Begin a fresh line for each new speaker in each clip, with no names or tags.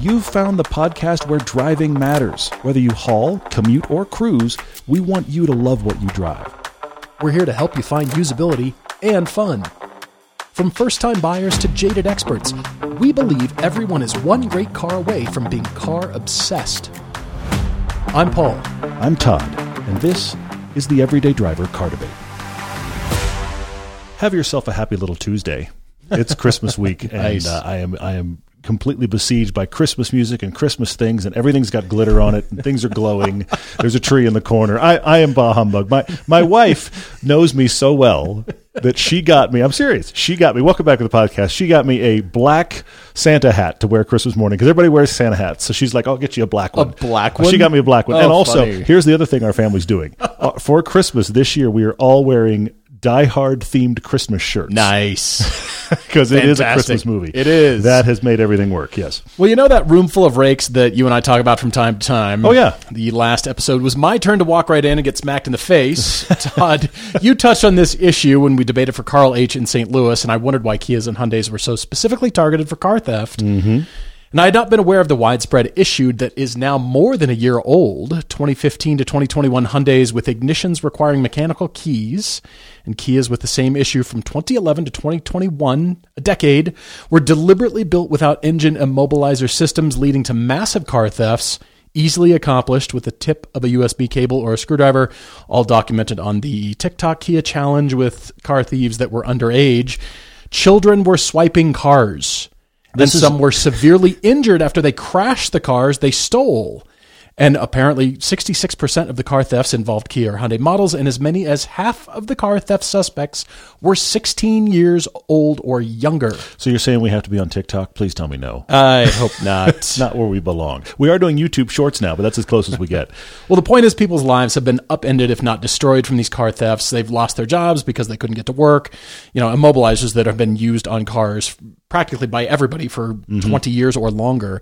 You've found the podcast where driving matters. Whether you haul, commute, or cruise, we want you to love what you drive.
We're here to help you find usability and fun. From first time buyers to jaded experts, we believe everyone is one great car away from being car obsessed. I'm Paul.
I'm Todd, and this is the Everyday Driver Car Debate. Have yourself a happy little Tuesday. It's Christmas week, and
Nice.
uh, I am I am completely besieged by Christmas music and Christmas things, and everything's got glitter on it, and things are glowing. There's a tree in the corner. I, I am bah humbug. My my wife knows me so well that she got me. I'm serious. She got me. Welcome back to the podcast. She got me a black Santa hat to wear Christmas morning because everybody wears Santa hats. So she's like, "I'll get you a black one."
A
black
one.
She got me a black one,
Oh,
and also
funny.
here's the other thing our family's doing uh, for Christmas this year. We are all wearing Die Hard themed Christmas shirts.
Nice.
because it is a Christmas movie.
It is.
that has made everything work. Yes.
well, you know that room full of rakes that you and I talk about from time to time?
Oh, yeah.
The last episode was my turn to walk right in and get smacked in the face. Todd, you touched on this issue when we debated for Carl H. in St. Louis, and I wondered why Kias and Hyundais were so specifically targeted for car theft. Mm-hmm. And I had not been aware of the widespread issue that is now more than a year old 2015 to 2021 Hyundais with ignitions requiring mechanical keys, and Kias with the same issue from 2011 to 2021, a decade, were deliberately built without engine immobilizer systems, leading to massive car thefts. Easily accomplished with the tip of a USB cable or a screwdriver, all documented on the TikTok Kia challenge with car thieves that were underage. Children were swiping cars and
This is-
some were severely injured after they crashed the cars they stole. And apparently, 66% of the car thefts involved Kia or Hyundai models, and as many as half of the car theft suspects were 16 years old or younger.
So you're saying we have to be on TikTok? Please tell me no.
I hope not.
Not where we belong. We are doing YouTube Shorts now, but that's as close as we get.
Well, the point is, people's lives have been upended, if not destroyed, from these car thefts. They've lost their jobs because they couldn't get to work. You know, immobilizers that have been used on cars practically by everybody for mm-hmm. 20 years or longer.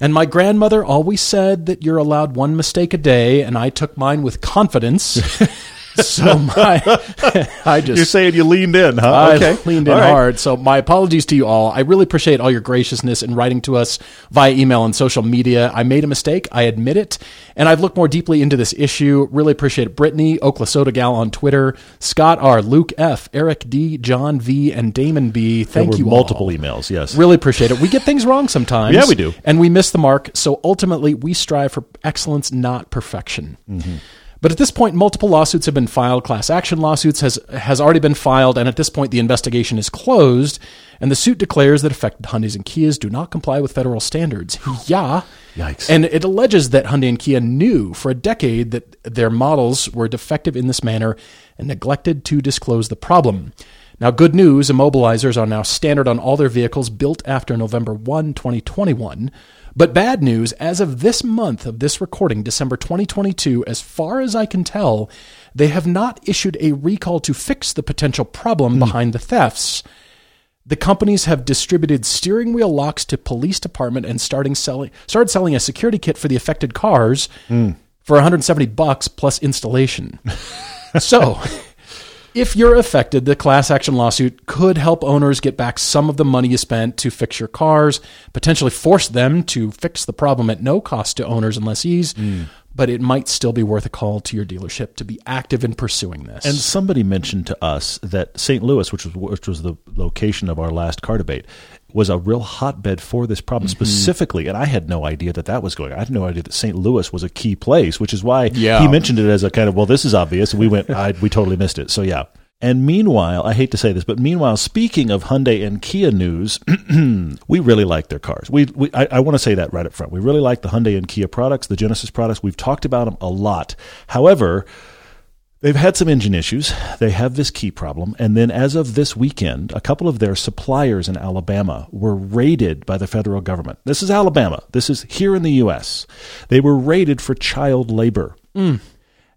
And my grandmother always said that you're allowed one mistake a day, and I took mine with confidence. so my, I just
You're saying you leaned in, huh?
I
okay.
leaned in
right.
hard. So my apologies to you all. I really appreciate all your graciousness in writing to us via email and social media. I made a mistake. I admit it. And I've looked more deeply into this issue. Really appreciate it. Brittany, Oklasoda Gal on Twitter, Scott R, Luke F, Eric D, John V, and Damon B. Thank you
multiple
all.
emails, yes.
Really appreciate it. We get things wrong sometimes.
Yeah, we do.
And we miss the mark. So ultimately, we strive for excellence, not perfection.
Mm-hmm.
But at this point, multiple lawsuits have been filed. Class action lawsuits has has already been filed, and at this point, the investigation is closed. And the suit declares that affected Hyundai's and Kias do not comply with federal standards. yeah.
Yikes.
And it alleges that Hyundai and Kia knew for a decade that their models were defective in this manner and neglected to disclose the problem. Now, good news immobilizers are now standard on all their vehicles built after November 1, 2021. But bad news, as of this month of this recording, December 2022, as far as I can tell, they have not issued a recall to fix the potential problem hmm. behind the thefts. The companies have distributed steering wheel locks to police department and starting selling started selling a security kit for the affected cars hmm. for 170 bucks plus installation. so, if you're affected, the class action lawsuit could help owners get back some of the money you spent to fix your cars, potentially force them to fix the problem at no cost to owners and lessees, hmm. But it might still be worth a call to your dealership to be active in pursuing this.
And somebody mentioned to us that St. Louis, which was which was the location of our last car debate, was a real hotbed for this problem
Mm-hmm.
specifically. And I had no idea that that was going. on. I had no idea that St. Louis was a key place, which is why
Yeah.
he mentioned it as a kind of well, this is obvious. And we went, I, we totally missed it. So yeah. And meanwhile, I hate to say this, but meanwhile, speaking of Hyundai and Kia news, we really like their cars. We, we I, I want to say that right up front. We really like the Hyundai and Kia products, the Genesis products. We've talked about them a lot. However, They've had some engine issues. They have this key problem. And then, as of this weekend, a couple of their suppliers in Alabama were raided by the federal government. This is Alabama. This is here in the U.S. They were raided for child labor. Mm.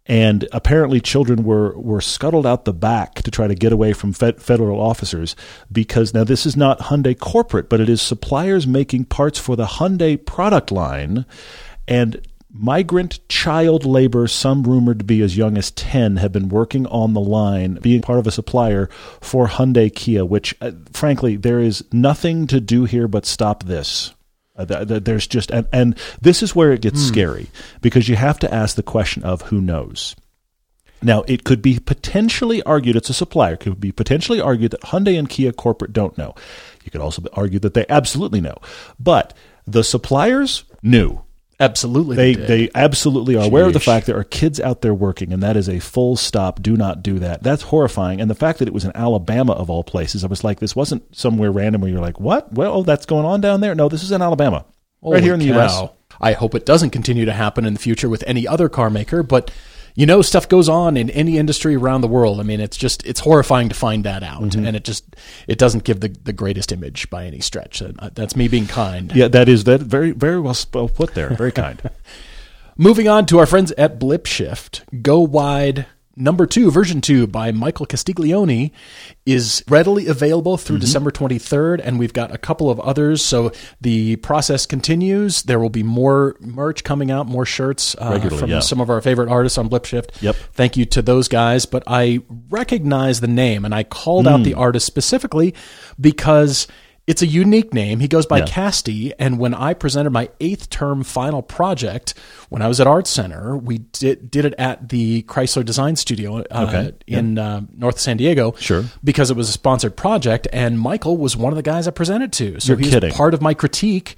And apparently, children were, were scuttled out the back to try to get away from fed, federal officers because now this is not Hyundai corporate, but it is suppliers making parts for the Hyundai product line. And migrant child labor, some rumored to be as young as 10, have been working on the line, being part of a supplier for Hyundai Kia, which, uh, frankly, there is nothing to do here but stop this. Uh, th- th- there's just and, and this is where it gets
Hmm.
scary because you have to ask the question of who knows. Now, it could be potentially argued, it's a supplier, it could be potentially argued that Hyundai and Kia corporate don't know. You could also argue that they absolutely know. But the suppliers knew.
Absolutely,
They,
did.
they absolutely are aware of the fact there are kids out there working, and that is a full stop. Do not do that. That's horrifying. And the fact that it was in Alabama, of all places, I was like, this wasn't somewhere random where you're like, what? Well, oh, that's going on down there? No, this is in Alabama. right here in the
Holy
U.S.
I hope it doesn't continue to happen in the future with any other car maker, but you know, stuff goes on in any industry around the world. I mean, it's just it's horrifying to find that out,
Mm-hmm.
and it just it doesn't give the, the greatest image by any stretch. Uh, That's me being kind.
Yeah, that is that very very well put there. Very kind.
Moving on to our friends at BlipShift, Go Wide number two, version two by Michael Castiglione is readily available through December 23rd, and we've got a couple of others. So the process continues. There will be more merch coming out, more shirts uh, from
yeah.
some of our favorite artists on BlipShift.
Yep.
Thank you to those guys. But I recognize the name, and I called out the artist specifically because. It's a unique name. He goes by
Yeah.
Casti, and when I presented my eighth term final project when I was at Art Center, we did did it at the Chrysler Design Studio uh,
Okay.
in uh, North San Diego.
Sure.
because it was a sponsored project, and Michael was one of the guys I presented to. So
You're
he
kidding.
was part of my critique,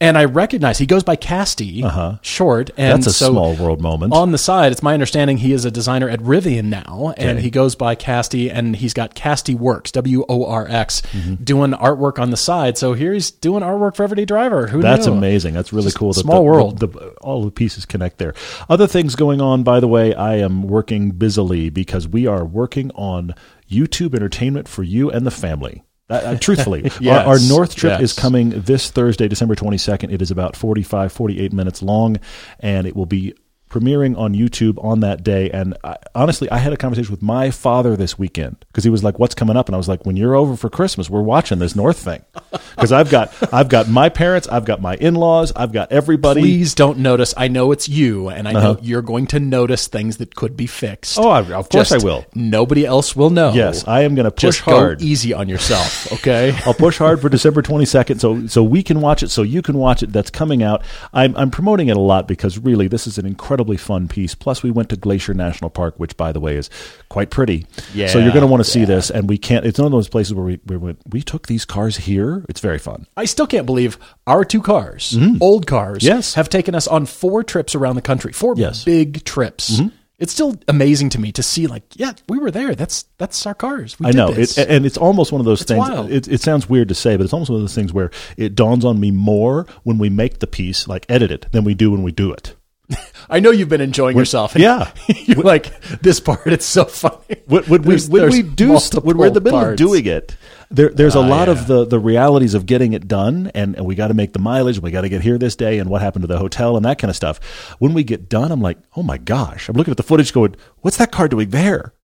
and I recognize he goes by Casti, short, and
That's a
so
small world moment.
on the side, it's my understanding he is a designer at Rivian now, and he goes by Casti, and he's got Casti Works, W O R X,
Mm-hmm.
doing artwork on the side. So here he's doing artwork for Everyday Driver. Who
That's
knew?
amazing. That's really
Just
cool. That
small
the,
world.
The, the- all the pieces connect there. Other things going on, by the way, I am working busily because we are working on YouTube entertainment for you and the family. Uh, uh, truthfully,
Yes,
our, our North trip is coming this Thursday, December 22nd. It is about 45, 48 minutes long, and it will be premiering on YouTube on that day. And I, honestly, I had a conversation with my father this weekend because he was like, "What's coming up?" And I was like, "When you're over for Christmas, we're watching this North thing." Because I've got I've got my parents, I've got my in laws, I've got everybody.
Please don't notice. I know it's you, and I know you're going to notice things that could be fixed.
Uh-huh. Oh, I- of course I will.
Nobody else will know.
Yes, I am going to push
Just
hard.
easy on yourself, okay?
I'll push hard for December 22nd, so so we can watch it, so you can watch it. That's coming out. I'm I'm promoting it a lot because really this is an incredibly fun piece. Plus, we went to Glacier National Park, which by the way is quite pretty.
Yeah,
So you're going to want to see this, and we can't. It's one of those places where we we went. We took these cars here. It's very fun.
I still can't believe our two cars, old cars,
Mm-hmm. Yes.
have taken us on four trips around the country. Four
Yes. Mm-hmm.
big trips. It's still amazing to me to see, like, yeah, we were there. That's that's our cars. We
I
did
know, it, and it's almost one of those things.
wild.
It, it sounds weird to say, but it's almost one of those things where it dawns on me more when we make the piece, like edit it, than we do when we do it.
I know you've been enjoying yourself.
yeah.
you're like this part. It's so funny.
When, when we? Would we do? St- when we're in the middle
multiple
of doing it, there, there's a
Ah,
lot
yeah.
of the, the realities of getting it done, and, and we got to make the mileage, we got to get here this day, and what happened to the hotel, and that kind of stuff. When we get done, I'm like, oh my gosh! I'm looking at the footage, going, what's that car doing there?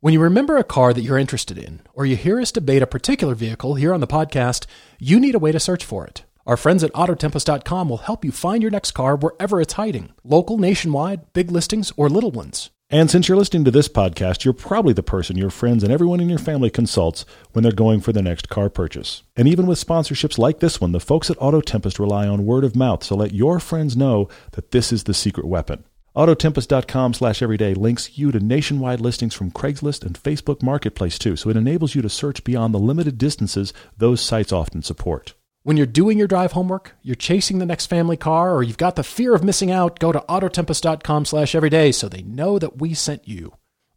When you remember a car that you're interested in, or you hear us debate a particular vehicle here on the podcast, you need a way to search for it. Our friends at Autotempest.com will help you find your next car wherever it's hiding local, nationwide, big listings, or little ones.
And since you're listening to this podcast, you're probably the person your friends and everyone in your family consults when they're going for their next car purchase. And even with sponsorships like this one, the folks at Auto Tempest rely on word of mouth, so let your friends know that this is the secret weapon. Autotempest.com slash everyday links you to nationwide listings from Craigslist and Facebook Marketplace too, so it enables you to search beyond the limited distances those sites often support.
When you're doing your drive homework, you're chasing the next family car, or you've got the fear of missing out, go to Autotempest.com slash everyday so they know that we sent you.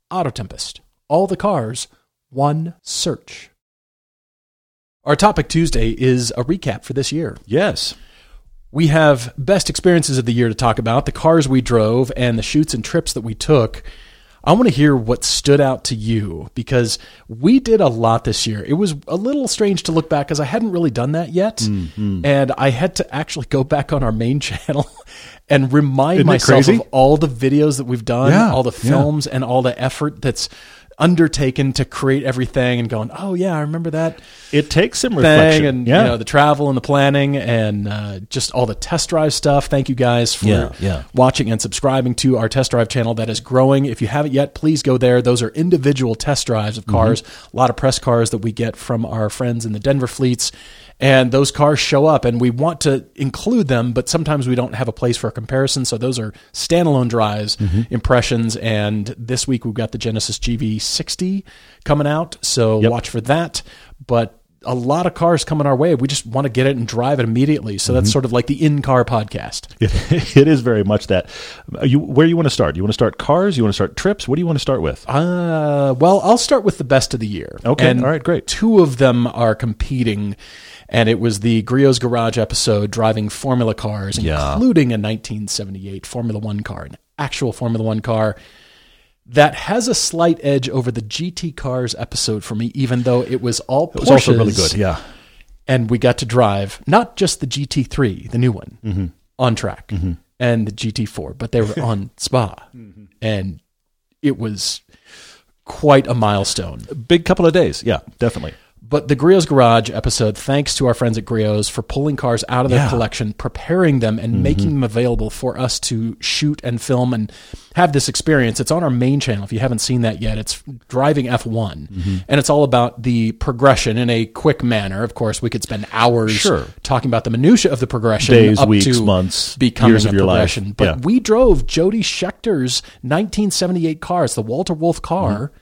Autotempest. All the cars, one search. Our topic Tuesday is a recap for this year.
Yes.
We have best experiences of the year to talk about, the cars we drove, and the shoots and trips that we took. I want to hear what stood out to you because we did a lot this year. It was a little strange to look back because I hadn't really done that yet.
Mm-hmm.
And I had to actually go back on our main channel and remind
Isn't
myself of all the videos that we've done,
Yeah,
all the
yeah.
films, and all the effort that's undertaken to create everything and going, oh, yeah, I remember that
It takes some
thing
reflection.
and
yeah.
you know the travel and the planning and uh, just all the test drive stuff. Thank you guys for
Yeah, yeah.
watching and subscribing to our test drive channel that is growing. If you haven't yet, please go there. Those are individual test drives of
Mm-hmm.
cars, a lot of press cars that we get from our friends in the Denver fleets. And those cars show up, and we want to include them, but sometimes we don't have a place for a comparison. So those are standalone drives, mm-hmm. impressions. And this week we've got the Genesis GV60 coming out. So
Yep.
watch for that. But a lot of cars coming our way. We just want to get it and drive it immediately. So that's mm-hmm. sort of like the in car podcast.
It, it is very much that. Are You, where you want to start? You want to start cars? You want to start trips? What do you want to start with?
Uh, well, I'll start with the best of the year.
Okay,
And
all right, great.
Two of them are competing, and it was the Griot's Garage episode driving Formula cars,
Yeah.
including a 1978 Formula One car, an actual Formula One car. That has a slight edge over the GT Cars episode for me, even though it was all
It was also really good. Yeah.
and we got to drive not just the GT3, the new one,
Mm-hmm.
on track, and the GT4, but they were on Spa,
Mm-hmm.
and it was quite a milestone.
Big couple of days. Yeah, definitely.
But the Griot's Garage episode, thanks to our friends at Griot's for pulling cars out of their
Yeah. Mm-hmm.
collection, preparing them, and making them available for us to shoot and film and have this experience. It's on our main channel. If you haven't seen that yet, it's Driving F1.
Mm-hmm.
And it's all about the progression in a quick manner. Of course, we could spend hours
Sure.
talking about the minutia of the progression
Days,
up
weeks,
to
months,
becoming
years of your life.
But
Yeah.
we drove Jody Scheckter's 1978 cars, the Walter Wolf car.
Mm-hmm.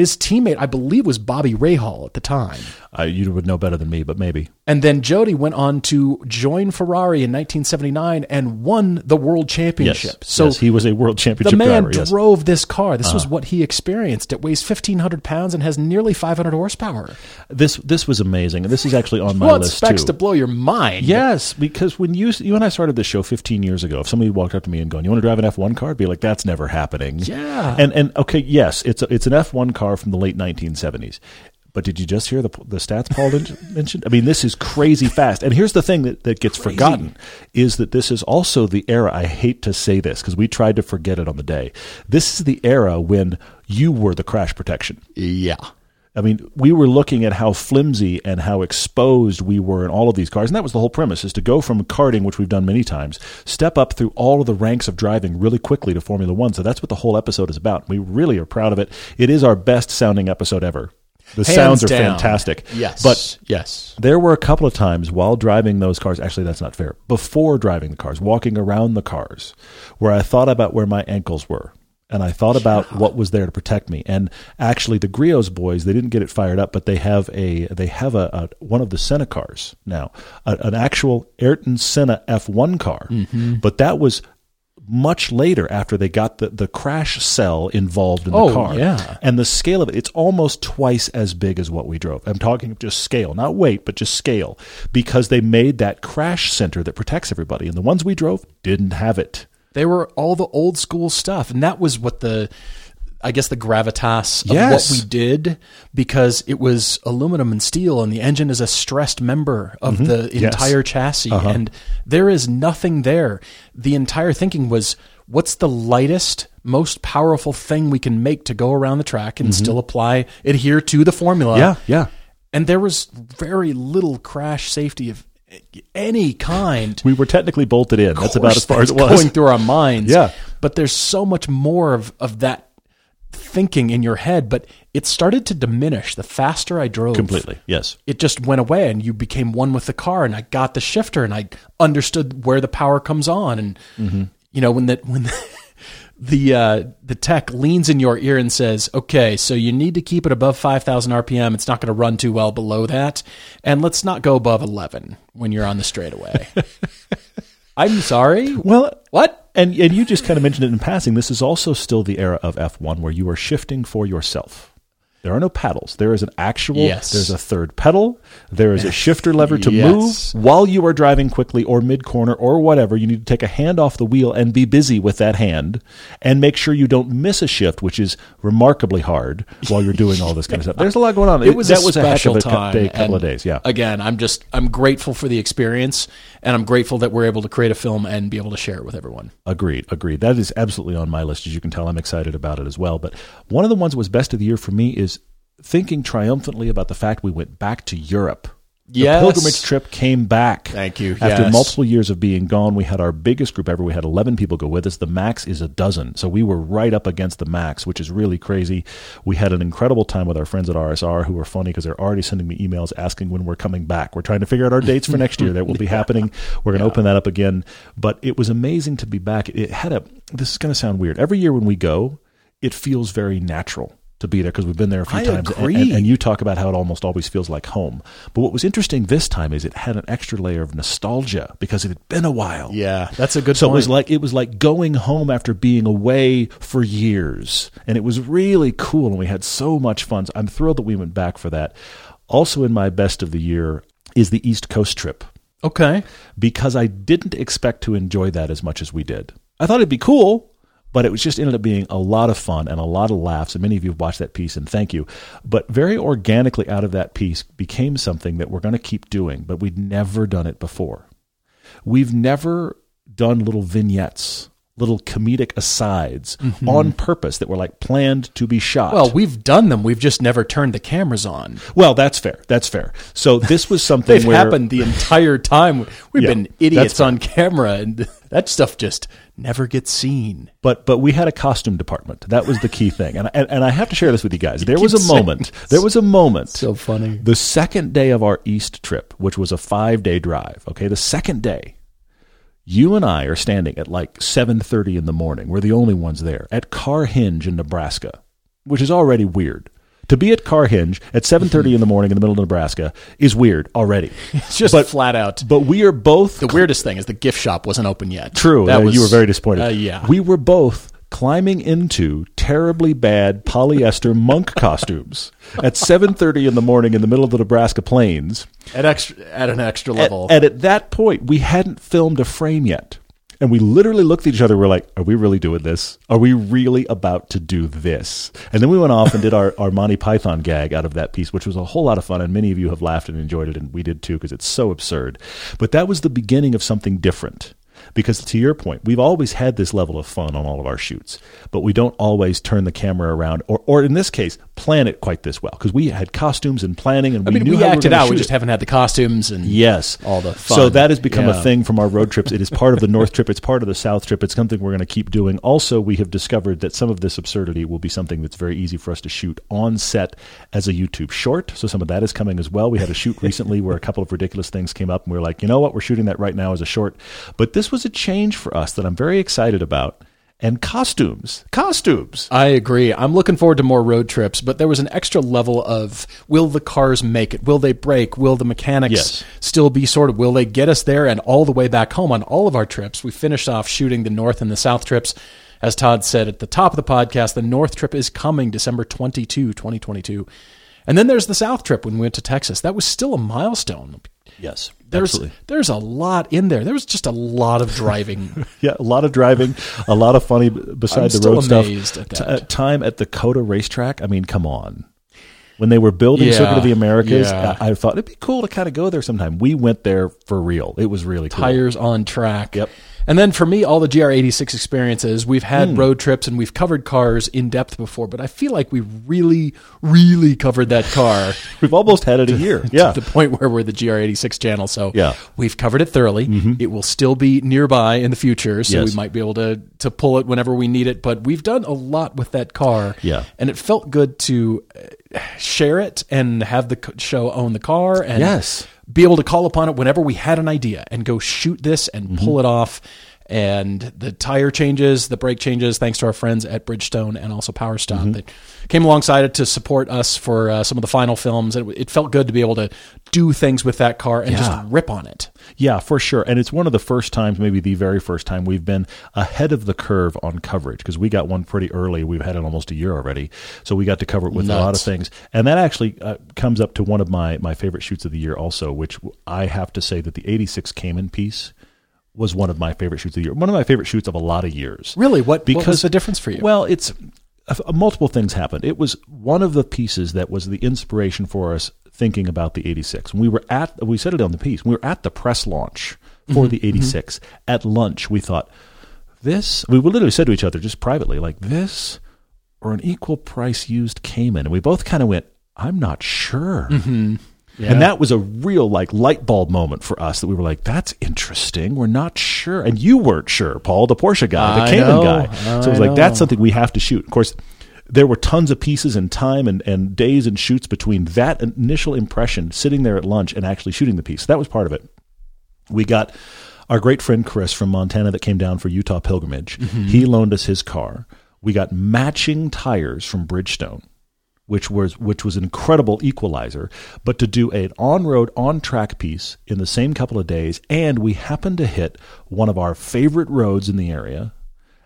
His teammate, I believe, was Bobby Rahal at the time.
Uh, you would know better than me, but maybe.
And then Jody went on to join Ferrari in 1979 and won the world championship.
Yes.
So
yes, he was a world championship.
the man
driver. Yes. Uh-huh.
drove this car. This was what he experienced. It weighs 1,500 pounds and has nearly 500 horsepower.
This this was amazing, and this is actually on my
What
list
specs
too.
to blow your mind?
Yes, because when you you and I started this show 15 years ago, if somebody walked up to me and going, "You want to drive an F1 car?" I'd be like, "That's never happening."
Yeah.
And and okay, yes, it's a, it's an F1 car from the late 1970s. But did you just hear the the stats Paul mentioned? I mean, this is crazy fast. And here's the thing that, that gets forgotten is that this is also the era. I hate to say this because we tried to forget it on the day. This is the era when you were the crash protection.
Yeah.
I mean, we were looking at how flimsy and how exposed we were in all of these cars. And that was the whole premise is to go from karting, which we've done many times, step up through all of the ranks of driving really quickly to Formula One. So that's what the whole episode is about. We really are proud of it. It is our best sounding episode ever. The
Hands
sounds are
down.
fantastic.
Yes.
But
yes.
there were a couple of times while driving those cars, actually, that's not fair, before driving the cars, walking around the cars, where I thought about where my ankles were. And I thought about what was there to protect me. And actually, the Griot's boys, they didn't get it fired up, but they have a they have a, a one of the Senna cars now, a, an actual Ayrton Senna F1 car. Mm-hmm. But that was much later after they got the, the crash cell involved in the
Oh,
car.
yeah.
And the scale of it, it's almost twice as big as what we drove. I'm talking of just scale, not weight, but just scale, because they made that crash center that protects everybody. And the ones we drove didn't have it.
They were all the old school stuff, and that was what the, I guess, the gravitas of
Yes.
what we did because it was aluminum and steel, and the engine is a stressed member of the
Mm-hmm. Yes. Uh-huh.
entire chassis, and there is nothing there. The entire thinking was, what's the lightest, most powerful thing we can make to go around the track and still apply, adhere to the formula?
Mm-hmm. Yeah, yeah.
And there was very little crash safety of any kind.
We were technically bolted in. That's about as far as it was.
going through our minds.
Yeah.
But there's so much more of, of that thinking in your head. But it started to diminish the faster I drove.
Completely. Yes.
It just went away and you became one with the car and I got the shifter and I understood where the power comes on. And,
Mm-hmm.
you know, when that, when the, the, uh, the tech leans in your ear and says, okay, so you need to keep it above 5,000 RPM. It's not going to run too well below that. And let's not go above 11 when you're on the straightaway. I'm sorry.
Well,
What?
And and you just kind of mentioned it in passing. This is also still the era of F1 where you are shifting for yourself. There are no paddles. There is an actual.
Yes.
There's a third pedal. There is a shifter lever to
Yes.
move while you are driving quickly or mid corner or whatever. You need to take a hand off the wheel and be busy with that hand, and make sure you don't miss a shift, which is remarkably hard while you're doing all this kind of stuff. There's a lot going on.
It was
that
a
was a heck of
special
a
time.
day, couple of days. Yeah.
Again, I'm just I'm grateful for the experience, and I'm grateful that we're able to create a film and be able to share it with everyone.
Agreed, agreed. That is absolutely on my list. As you can tell, I'm excited about it as well. But one of the ones that was best of the year for me is thinking triumphantly about the fact we went back to Europe
Yes.
The pilgrimage trip came back.
Thank you.
After
Yes.
multiple years of being gone, we had our biggest group ever. We had 11 people go with us. The max is a dozen. So we were right up against the max, which is really crazy. We had an incredible time with our friends at RSR who were funny because they're already sending me emails asking when we're coming back. We're trying to figure out our dates for next year. That will be happening. We're going to open that up again. But it was amazing to be back. It had a, this is going to sound weird. Every year when we go, it feels very natural to be there because we've been there a few
I
times. And-. And, and you talk about how it almost always feels like home. But what was interesting this time is it had an extra layer of nostalgia because it had been a while.
Yeah, that's a good
So
point.
it was like it was like going home after being away for years, and it was really cool, and we had so much fun. So I'm thrilled that we went back for that. Also, in my best of the year is the East Coast trip
okay.
because I didn't expect to enjoy that as much as we did. I thought it'd be cool, but it was just ended up being a lot of fun and a lot of laughs. And many of you have watched that piece, and thank you. But very organically out of that piece became something that we're going to keep doing, but we'd never done it before. We've never done little vignettes, little comedic asides mm-hmm. on purpose that were like planned to be shot.
Well, we've done them. We've just never turned the cameras on.
well, that's fair. That's fair. So this was something
They've
where
happened the entire time. We've
Yeah,
been idiots on camera, and that stuff just never gets seen.
But but we had a costume department. That was the key thing. And and, and I have to share this with you guys. There was a moment. There was a moment.
So funny.
The second day of our east trip, which was a 5-day drive, okay? The second day, you and I are standing at like 7:30 in the morning. We're the only ones there at Carhenge in Nebraska, which is already weird. To be at Carhenge at 7:30 in the morning in the middle of Nebraska is weird already.
It's just
But-
flat out.
But we are both
The weirdest thing is the gift shop wasn't open yet.
True.
That
uh,
was,
you were very disappointed.
Uh, yeah.
We were both climbing into terribly bad polyester monk costumes at 7:30 in the morning in the middle of the Nebraska plains.
at extra at an extra
And,
level.
and at that point, we hadn't filmed a frame yet. And we literally looked at each other. We're like, "Are we really doing this? Are we really about to do this?" And then we went off and did our, our Monty Python gag out of that piece, which was a whole lot of fun. And many of you have laughed and enjoyed it, and we did too because it's so absurd. But that was the beginning of something different. Because to your point, we've always had this level of fun on all of our shoots, but we don't always turn the camera around, or, or in this case, plan it quite this well. Because we had costumes and planning, and
I
we
mean,
knew
we
how
acted
we
out. We just
it.
haven't had the costumes and
Yes.
all the fun.
So that has become
Yeah.
a thing from our road trips. It is part of the North trip. It's part of the South trip. It's something we're going to keep doing. Also, we have discovered that some of this absurdity will be something that's very easy for us to shoot on set as a YouTube short. So some of that is coming as well. We had a shoot recently where a couple of ridiculous things came up, and we are like, you know what? We're shooting that right now as a short. But this was a change for us that I'm very excited about. And costumes, costumes.
I agree. I'm looking forward to more road trips, but there was an extra level of will the cars make it? Will they break? Will the mechanics
Yes.
still be sort of Will they get us there and all the way back home on all of our trips? We finished off shooting the North and the South trips. As Todd said at the top of the podcast, the North trip is coming December 22, 2022. And then there's the South trip when we went to Texas. That was still a milestone.
Yes,
There's
absolutely.
there's a lot in there. There was just a lot of driving.
Yeah, a lot of driving, a lot of funny beside the road stuff.
at that.
uh, time at the COTA racetrack. I mean, come on. When they were building
Yeah,
Circuit of the Americas,
yeah.
I, I thought it'd be cool to kind of go there sometime. We went there for real. It was really cool.
tires on track.
Yep.
And then for me, all the GR86 experiences, we've had
Hmm.
road trips and we've covered cars in depth before, but I feel like we really, really covered that car
We've almost had it a year. Yeah.
to the point where we're the GR86 channel. So
Yeah. Mm-hmm.
we've covered it thoroughly. It will still be nearby in the future, so
Yes.
we might be able to to pull it whenever we need it. But we've done a lot with that car.
Yeah.
And it felt good to uh, share it and have the show own the car and
Yes.
Be able to call upon it whenever we had an idea and go shoot this and pull mm-hmm. it off. And the tire changes, the brake changes, thanks to our friends at Bridgestone and also Power Stop that came alongside it to support us for uh, some of the final films. And it, it felt good to be able to do things with that car and
Yeah.
just rip on it.
Yeah, for sure. And it's one of the first times, maybe the very first time, we've been ahead of the curve on coverage because we got one pretty early. We've had it almost a year already. So we got to cover it with a lot of things. And that actually uh, comes up to one of my, my favorite shoots of the year, also, which I have to say that the 86 Cayman piece was one of my favorite shoots of the year. One of my favorite shoots of a lot of years.
Really, what,
Because
what was the difference for you?
Well, it's uh, multiple things happened. It was one of the pieces that was the inspiration for us thinking about the 86. We were at, we said it on the piece, we were at the press launch for the 86. At lunch, we thought, this, we literally said to each other just privately, like, this or an equal price used Cayman. And we both kind of went, I'm not sure.
Yeah.
And that was a real like light bulb moment for us that we were like, that's interesting. We're not sure. And you weren't sure, Paul, the Porsche guy, the
I
Cayman
know.
guy. So it was like, that's something we have to shoot. Of course, there were tons of pieces and time and, and days and shoots between that initial impression, sitting there at lunch and actually shooting the piece. That was part of it. We got our great friend Chris from Montana that came down for Utah pilgrimage. Mm-hmm. He loaned us his car. We got matching tires from Bridgestone, which was which was an incredible equalizer. But to do an on road, on track piece in the same couple of days, and we happened to hit one of our favorite roads in the area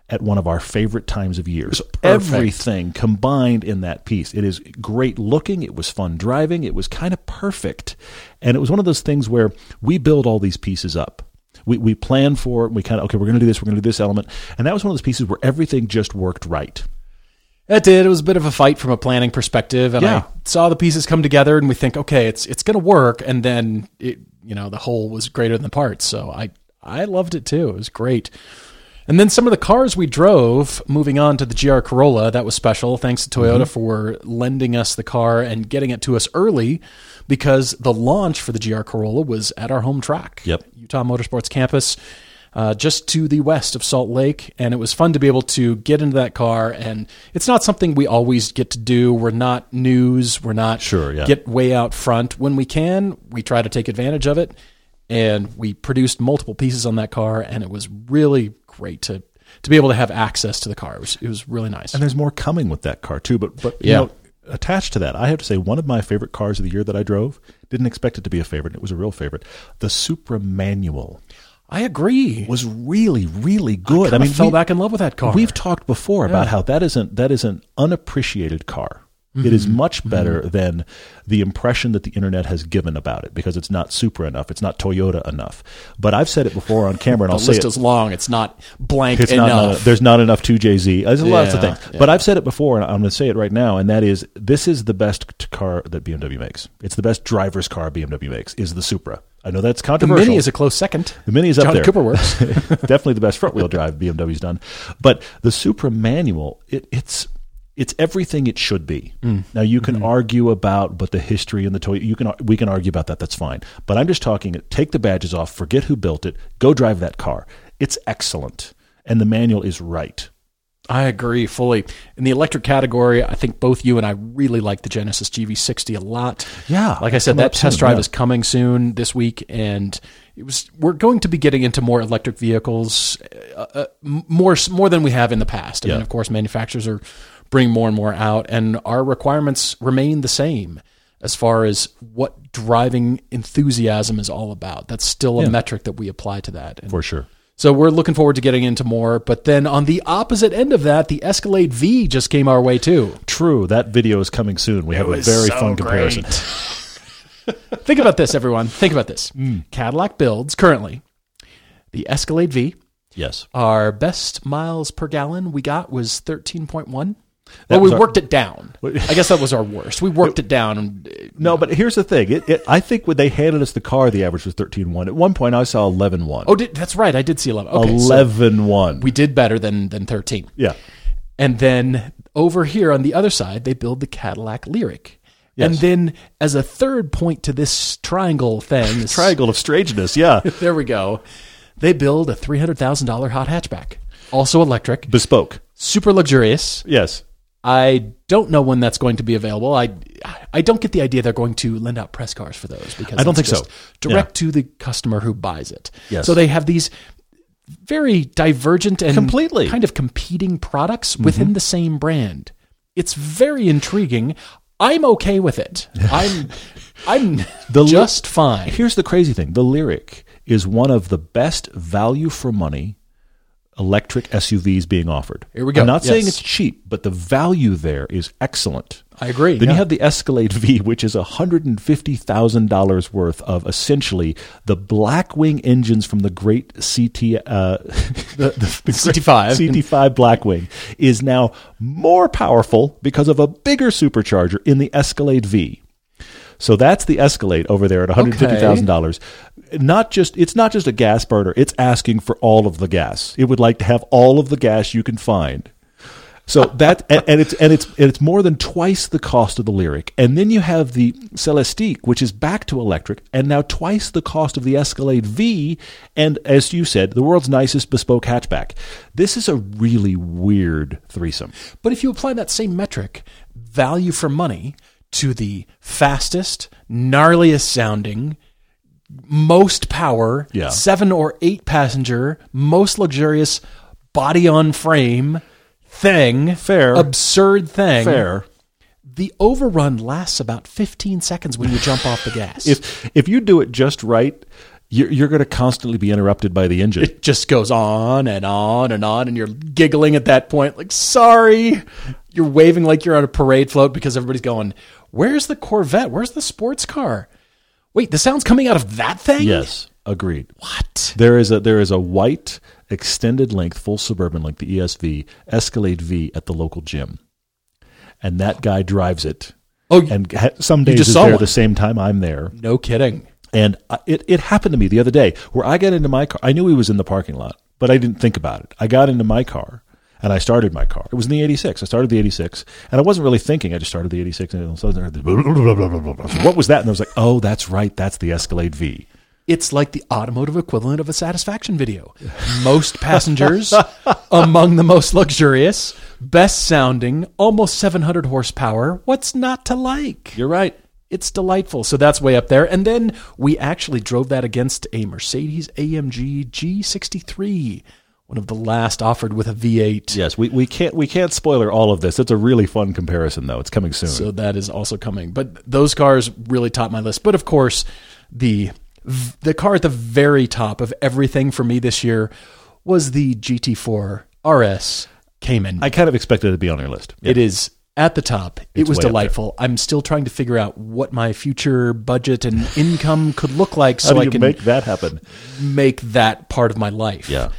at one of our favorite times of year. So everything combined in that piece. It is great looking. It was fun driving. It was kind of perfect. And it was one of those things where we build all these pieces up. We, we plan for it. We kind of, okay, we're going to do this. We're going to do this element. And that was one of those pieces where everything just worked right.
It did. It was a bit of a fight from a planning perspective, and
Yeah.
I saw the pieces come together, and we think, okay, it's it's going to work, and then it, you know, the whole was greater than the parts. So I I loved it too. It was great. And then some of the cars we drove, moving on to the GR Corolla, that was special. Thanks to Toyota mm-hmm. for lending us the car and getting it to us early, because the launch for the GR Corolla was at our home track,
Yep.
Utah Motorsports Campus uh, just to the west of Salt Lake, and it was fun to be able to get into that car. And it's not something we always get to do. We're not news. We're not
Sure, yeah.
get way out front. When we can, we try to take advantage of it. And we produced multiple pieces on that car, and it was really great to to be able to have access to the car. It was, it was really nice.
And there's more coming with that car too. But but you
Yeah.
know, attached to that, I have to say one of my favorite cars of the year that I drove. Didn't expect it to be a favorite. It was a real favorite. The Supra manual
I agree.
was really really good. I,
I
mean,
fell
we-
back in love with that car.
We've talked before about how that isn't that is an unappreciated car. It
Mm-hmm.
is much better than the impression that the internet has given about it because it's not Supra enough, it's not Toyota enough. But I've said it before on camera, and I'll
the
say
list
it.
is long. It's not blank
It's
enough.
not, not there's not enough 2JZ. There's lots of things.
yeah.
But I've said it before, and I'm going to say it right now, and that is this is the best car that BMW makes. It's the best driver's car BMW makes, is the Supra. I know that's controversial. the.
Mini is a close second.
The Mini is up
John
there.
Cooper works.
Definitely the best front wheel drive BMW's done. But the Supra manual, it, it's it's everything it should be.
Mm.
Now you
Mm-hmm.
can argue about but the history and the toy you can we can argue about that that's fine. But I'm just talking take the badges off, forget who built it, go drive that car. It's excellent. And the manual is right.
I agree fully. In the electric category, I think both you and I really like the Genesis GV60 a lot.
Yeah,
Like I said, that test
soon,
drive
yeah.
is coming soon this week, and it was. We're going to be getting into more electric vehicles, uh, uh, more more than we have in the past. I
Yeah.
mean, of course, manufacturers are bringing more and more out, and our requirements remain the same as far as what driving enthusiasm is all about. That's still a
Yeah.
metric that we apply to that. And
For sure.
So we're looking forward to getting into more. But then on the opposite end of that, the Escalade V just came our way too.
True. That video is coming soon. We have a very
so
fun comparison.
Think about this, everyone. Think about this.
Mm.
Cadillac builds currently the Escalade V.
Yes.
Our best miles per gallon we got was thirteen point one.
That
Well, we
our-
worked it down. I guess that was our worst. We worked it down. And, uh,
No, but here's the thing. It, it, I think when they handed us the car, the average was 13.1. At one point, I saw 11.1.
oh, did, that's right. I did see eleven. Okay, so we did better than than thirteen.
yeah.
And then over here on the other side, they build the Cadillac Lyriq.
Yes.
And then as a third point to this triangle thing, this,
Triangle of strangeness. Yeah.
there we go. They build a three hundred thousand dollar hot hatchback, also electric,
Bespoke.
super luxurious.
Yes.
I don't know when that's going to be available. I I don't get the idea they're going to lend out press cars for those because
I don't
it's
think so.
just Direct to the customer who buys it.
Yes.
So they have these very divergent and
Completely. Mm-hmm.
kind of competing products within the same brand. It's very intriguing. I'm okay with it. I'm I'm
The li-
just fine.
Here's the crazy thing the Lyriq is one of the best value for money electric SUVs being offered.
Here we go.
I'm not saying it's cheap, but the value there is excellent.
I agree.
Then
yeah.
you have the Escalade V, which is $150,000 worth of essentially the Blackwing engines from the great CT, uh, the, the, the
CT5.
CT5 Blackwing is now more powerful because of a bigger supercharger in the Escalade V. So that's the Escalade over there at one hundred fifty thousand dollars. Not just it's not just a gas burner; it's asking for all of the gas. It would like to have all of the gas you can find. So that and, and it's and it's and it's more than twice the cost of the Lyriq, and then you have the Celestiq, which is back to electric, and now twice the cost of the Escalade V, and as you said, the world's nicest bespoke hatchback. This is a really weird threesome.
But if you apply that same metric, value for money, to the fastest, gnarliest sounding, most power,
Yeah.
seven or eight passenger, most luxurious body on frame thing,
Fair.
absurd thing.
Fair.
The overrun lasts about 15 seconds when you jump off the gas.
If if you do it just right, you're, you're going to constantly be interrupted by the engine.
it just goes on and on and on, and you're giggling at that point, like, sorry. You're waving like you're on a parade float because everybody's going, Where's the Corvette? Where's the sports car? Wait, the sound's coming out of that thing?
yes, agreed.
What?
There is a there is a white extended length full suburban like the ESV Escalade V at the local gym, and that guy drives it.
Oh,
and ha- some days
just
is
saw
there
one.
the same time I'm there.
no kidding.
And I- it, it happened to me the other day where I got into my car. I knew he was in the parking lot, but I didn't think about it. I got into my car and I started my car. It was in the 86. I started the 86 and I wasn't really thinking. I just started the 86 and all of a sudden I heard this blah, blah, blah. So what was that? And I was like, oh, that's right. That's the Escalade V.
It's like the automotive equivalent of a satisfaction video. Most passengers, among the most luxurious, best sounding, almost 700 horsepower. What's not to like?
You're right.
It's delightful. So that's way up there. And then we actually drove that against a Mercedes AMG G63, one of the last offered with a V8.
Yes, we, we can't we can't spoiler all of this. It's a really fun comparison though. It's coming soon.
So that is also coming. But those cars really top my list. But of course, the the car at the very top of everything for me this year was the GT4 RS Cayman.
I kind of expected it to be on your list.
It is at the top. It was
way up there.
delightful. I'm still trying to figure out what my future budget and income could look like so I can
make that happen?
make that part of my life.
Yeah.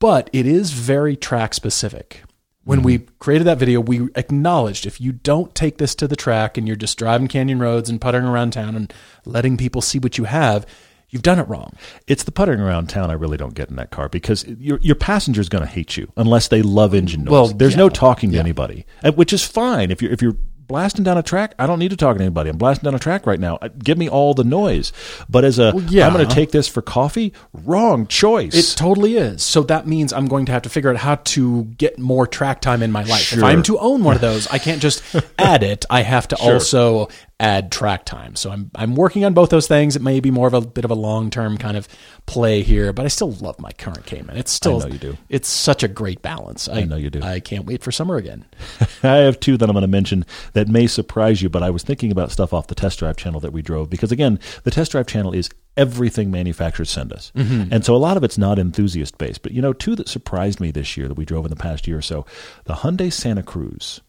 But it is very track specific. When we created that video, we acknowledged if you don't take this to the track and you're just driving canyon roads and puttering around town and letting people see what you have, you've done it wrong.
It's the puttering around town I really don't get in that car because your your passenger's going to hate you unless they love engine noise.
Well,
There's
yeah.
no talking to anybody, uh, which is fine if you're if you're blasting down a track. I don't need to talk to anybody. I'm blasting down a track right now. Uh, Give me all the noise. But as a
yeah.
I'm going to take this for coffee. Wrong choice.
It totally is. So that means I'm going to have to figure out how to get more track time in my life. If I'm to own one of those, I can't just add it. I have to also add track time. So I'm I'm working on both those things. It may be more of a bit of a long term kind of play here, but I still love my current Cayman. It's still
know you do.
It's such a great balance. I,
know you do.
I can't wait for summer again.
I have two that I'm going to mention that may surprise you, but I was thinking about stuff off the test drive channel that we drove because, again, the test drive channel is everything manufacturers send us. Mm-hmm. And so a lot of it's not enthusiast based. But, you know, two that surprised me this year that we drove in the past year or so the Hyundai Santa Cruz.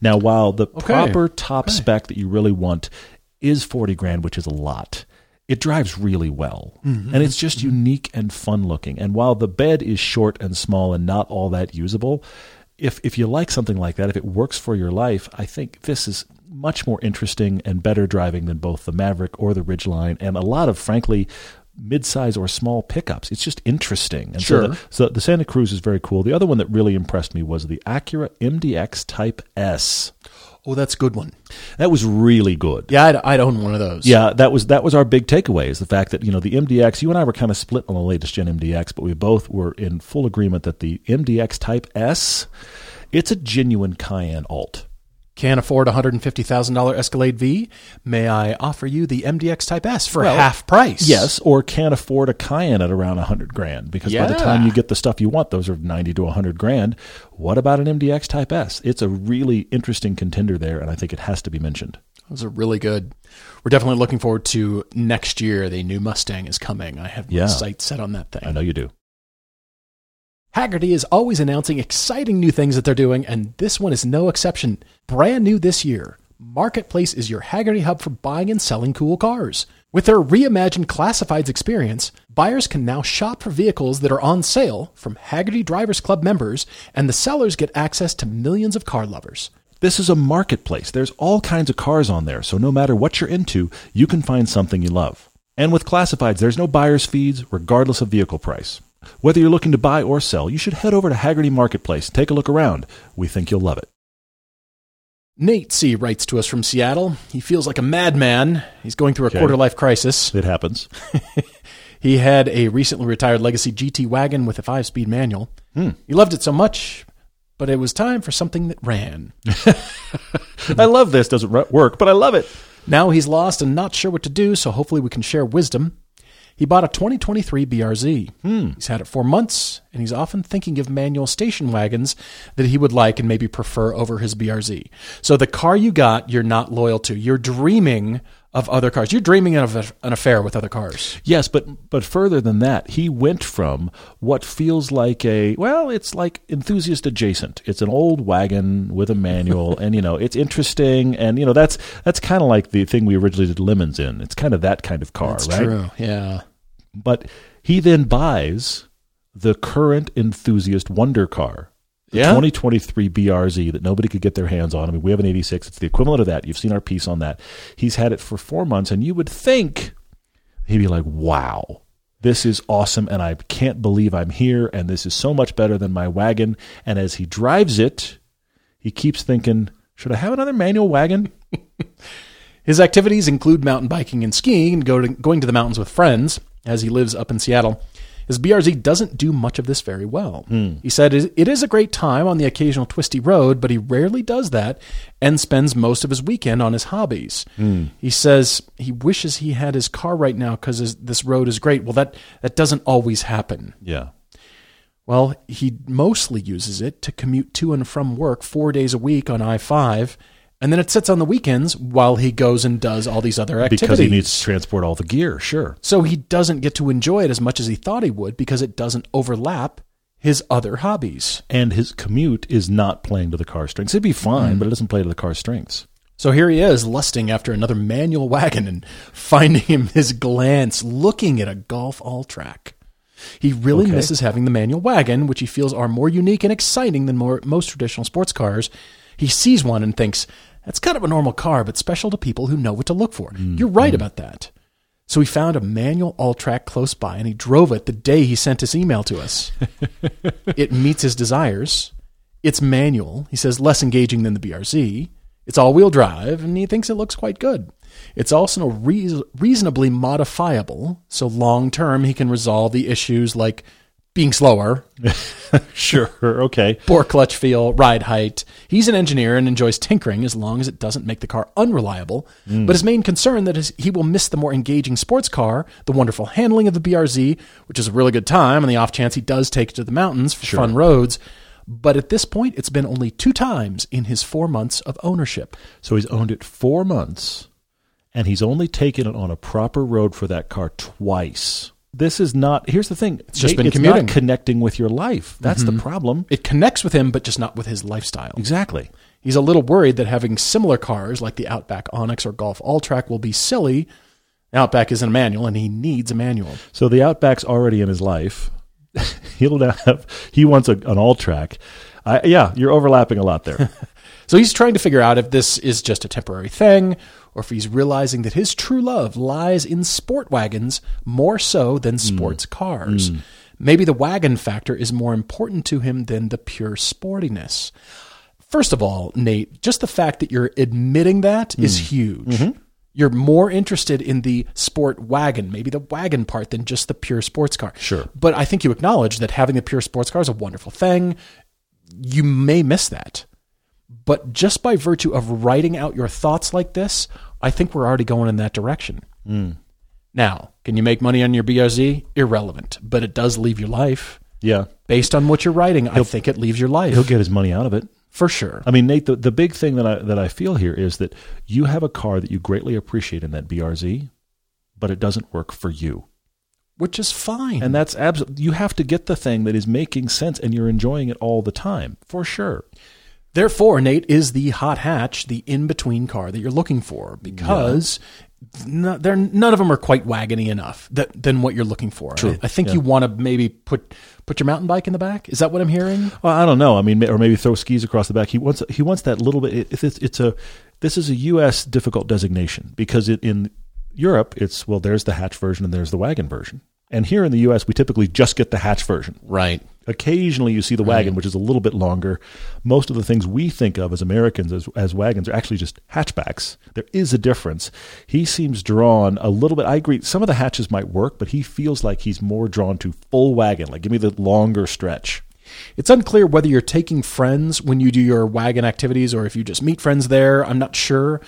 Now, while the proper top spec that you really want is 40 grand, which is a lot, it drives really well. Mm-hmm, and it's just mm-hmm. unique and fun looking. And while the bed is short and small and not all that usable, if if you like something like that, if it works for your life, I think this is much more interesting and better driving than both the Maverick or the Ridgeline and a lot of frankly mid-size or small pickups. It's just interesting. And
Sure.
so the, so the Santa Cruz is very cool. The other one that really impressed me was the Acura MDX Type S.
Oh, that's a good one.
That was really good.
Yeah, I'd, I'd own one of those.
Yeah, that was that was our big takeaway is the fact that you know the MDX. You and I were kind of split on the latest gen MDX, but we both were in full agreement that the MDX Type S, it's a genuine Cayenne alt.
Can't afford a $150,000 Escalade V? May I offer you the MDX Type S for
Well,
half price?
Yes, or can't afford a Cayenne at around a hundred grand because by the time you get the stuff you want, those are ninety to hundred grand. What about an MDX Type S? It's a really interesting contender there, and I think it has to be mentioned.
Those are really good. We're definitely looking forward to next year. The new Mustang is coming. I have my
Yeah.
sights set on that thing.
I know you do.
Hagerty is always announcing exciting new things that they're doing, and this one is no exception. Brand new this year, Marketplace is your Hagerty hub for buying and selling cool cars. With their reimagined classifieds experience, buyers can now shop for vehicles that are on sale from Hagerty Drivers Club members, and the sellers get access to millions of car lovers.
This is a marketplace. There's all kinds of cars on there, so no matter what you're into, you can find something you love. And with classifieds, there's no buyer's fees, regardless of vehicle price. Whether you're looking to buy or sell, you should head over to Hagerty Marketplace and take a look around. We think you'll love it.
Nate C. writes to us from Seattle. He feels like a madman. He's going through a
Okay.
quarter life crisis.
It happens.
He had a recently retired Legacy GT wagon with a five speed manual.
Hmm.
He loved it so much, but it was time for something that ran.
I love this. Doesn't work, but I love it.
Now he's lost and not sure what to do, so hopefully we can share wisdom. He bought a 2023 BRZ. Hmm. He's had it for months, and he's often thinking of manual station wagons that he would like and maybe prefer over his BRZ. So the car you got, you're not loyal to. You're dreaming of other cars. You're dreaming of an affair with other cars.
Yes, but but further than that, he went from what feels like a well, it's like enthusiast adjacent. It's an old wagon with a manual, and you know it's interesting, and you know that's that's kind of like the thing we originally did lemons in. It's kind of that kind of car, right?
Yeah.
But he then buys the current enthusiast wonder car. The
Yeah?
2023 BRZ that nobody could get their hands on. I mean, we have an 86. It's the equivalent of that. You've seen our piece on that. He's had it for four months, and you would think he'd be like, wow, this is awesome, and I can't believe I'm here, and this is so much better than my wagon. And as he drives it, he keeps thinking, should I have another manual wagon?
His activities include mountain biking and skiing and go to, going to the mountains with friends as he lives up in Seattle. His BRZ doesn't do much of this very well. Hmm. He said it is a great time on the occasional twisty road, but he rarely does that and spends most of his weekend on his hobbies. Hmm. He says he wishes he had his car right now because this road is great. Well, that, that doesn't always happen.
Yeah.
Well, he mostly uses it to commute to and from work four days a week on I 5, and then it sits on the weekends while he goes and does all these other activities.
Because he needs to transport all the gear, sure.
so he doesn't get to enjoy it as much as he thought he would because it doesn't overlap his other hobbies.
and his commute is not playing to the car strengths. It'd be fine, mm. but it doesn't play to the car strengths.
So here he is, lusting after another manual wagon and finding him his glance looking at a Golf Alltrack. He really
Okay.
misses having the manual wagon, which he feels are more unique and exciting than more, most traditional sports cars. He sees one and thinks, that's kind of a normal car, but special to people who know what to look for. You're right mm-hmm. about that. So he found a manual Alltrack close by and he drove it the day he sent his email to us. it meets his desires. It's manual. He says less engaging than the BRZ. It's all wheel drive and he thinks it looks quite good. It's also rea- reasonably modifiable, so long term he can resolve the issues like being slower,
Sure, okay.
bore clutch feel, ride height. He's an engineer and enjoys tinkering as long as it doesn't make the car unreliable. Hmm. But his main concern that is he will miss the more engaging sports car, the wonderful handling of the BRZ, which is a really good time on the off chance he does take it to the mountains for fun roads. But at this point, it's been only two times in his four months of ownership.
So he's owned it four months, and he's only taken it on a proper road for that car twice. This is not. Here's the thing. It's
just been
it's
commuting.
not connecting with your life. That's the mm-hmm. problem.
It connects with him, but just not with his lifestyle.
Exactly.
He's a little worried that having similar cars like the Outback Onyx or Golf Alltrack will be silly. Outback isn't a manual, and he needs a manual.
So the Outback's already in his life. He'll have. He wants a, an Alltrack. I, yeah, you're overlapping a lot there.
So he's trying to figure out if this is just a temporary thing, or if he's realizing that his true love lies in sport wagons more so than hmm. sports cars. Hmm. Maybe the wagon factor is more important to him than the pure sportiness. First of all, Nate, just the fact that you're admitting that is hmm. huge. Mm-hmm. You're more interested in the sport wagon, maybe the wagon part, than just the pure sports car.
Sure.
But I think you acknowledge that having the pure sports car is a wonderful thing. You may miss that. But just by virtue of writing out your thoughts like this, I think we're already going in that direction. Mm. Now, can you make money on your BRZ? Irrelevant, but it does leave your life.
yeah,
Based on what you're writing, I think it leaves your life
he'll get his money out of it.
for sure.
I mean, Nate, the, the big thing that I that I feel here is that you have a car that you greatly appreciate in that BRZ, but it doesn't work for you.
Which is fine.
And that's absolutely you have to get the thing that is making sense and you're enjoying it all the time, for sure.
Therefore, Nate is the hot hatch, the in between car that you're looking for because no, they're, none of them are quite wagony enough that, than what you're looking for. I, I think
Yeah.
you want to maybe put put your mountain bike in the back. Is that what I'm hearing?
Well, I don't know. I mean, or maybe throw skis across the back. He wants he wants that little bit. It, it's it's a this is a U.S. difficult designation because it, in Europe it's well there's the hatch version and there's the wagon version. And here in the U.S., we typically just get the hatch version.
Right.
Occasionally, you see the wagon, which is a little bit longer. Most of the things we think of as Americans as, as wagons are actually just hatchbacks. There is a difference. He seems drawn a little bit. I agree. Some of the hatches might work, but he feels like he's more drawn to full wagon. Like, give me the longer stretch.
It's unclear whether you're taking friends when you do your wagon activities or if you just meet friends there. I'm not sure.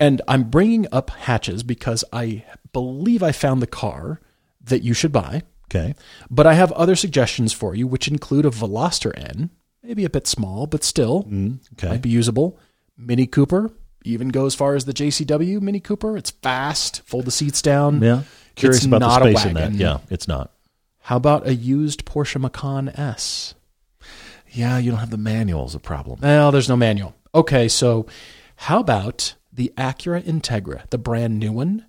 And I'm bringing up hatches because I believe I found the car that you should buy.
Okay.
But I have other suggestions for you, which include a Veloster N, maybe a bit small, but still
Mm, okay.
might be usable. Mini Cooper, even go as far as the JCW Mini Cooper. It's fast, fold the seats down.
Yeah. Curious
It's
about the space in that. Yeah, it's not.
How about a used Porsche Macan S?
Yeah, you don't have the manuals, a problem.
Well, there's no manual. Okay, so how about the Acura Integra, the brand new one?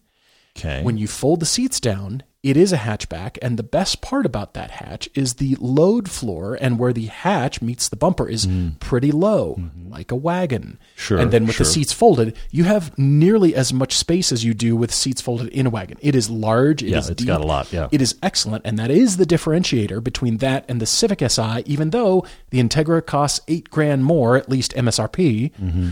Okay.
When you fold the seats down, it is a hatchback, and the best part about that hatch is the load floor and where the hatch meets the bumper is pretty low, like a wagon.
Mm. Mm-hmm. Sure,
And then with the seats folded, you have nearly as much space as you do with seats folded in a wagon. It is large. It
Yeah,
is
it's
deep,
got a lot, yeah.
It is excellent, and that is the differentiator between that and the Civic Si. Even though the Integra costs eight grand more, at least MSRP,
Mm-hmm.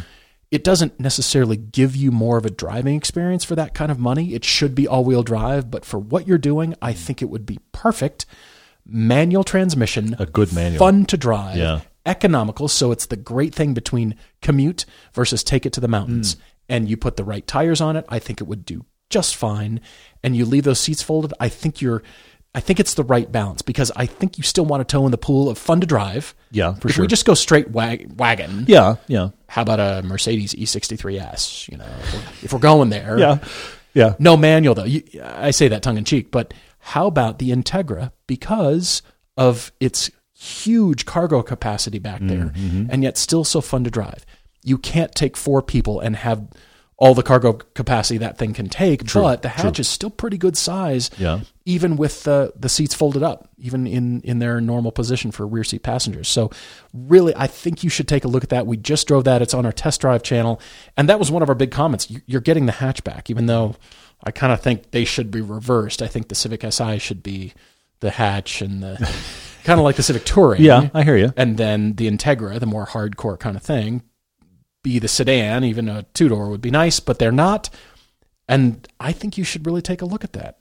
It doesn't necessarily give you more of a driving experience for that kind of money. It should be all wheel drive, but for what you're doing, I think it would be perfect. Manual transmission,
A good manual.
fun to drive,
Yeah.
economical. So it's the great thing between commute versus take it to the mountains.
Hmm.
And you put the right tires on it, I think it would do just fine. And you leave those seats folded, I think you're. I think it's the right balance because I think you still want to toe in the pool of fun to drive.
Yeah, for
if
sure.
we just go straight wag- wagon,
yeah, yeah,
how about a Mercedes E E63S? You know, if we're, if we're going there,
yeah, yeah.
no manual though. You, I say that tongue in cheek, but how about the Integra because of its huge cargo capacity back there,
Mm-hmm.
and yet still so fun to drive? You can't take four people and have all the cargo capacity that thing can take, but the hatch is still pretty good size.
Yeah.
Even with the the seats folded up, even in in their normal position for rear seat passengers. So, really, I think you should take a look at that. We just drove that; it's on our test drive channel, and that was one of our big comments. You- You're getting the hatchback, even though I kind of think they should be reversed. I think the Civic Si should be the hatch, and the kind of like the Civic Touring.
Yeah, I hear you.
and then the Integra, the more hardcore kind of thing, be the sedan. Even a two door would be nice, but they're not. And I think you should really take a look at that.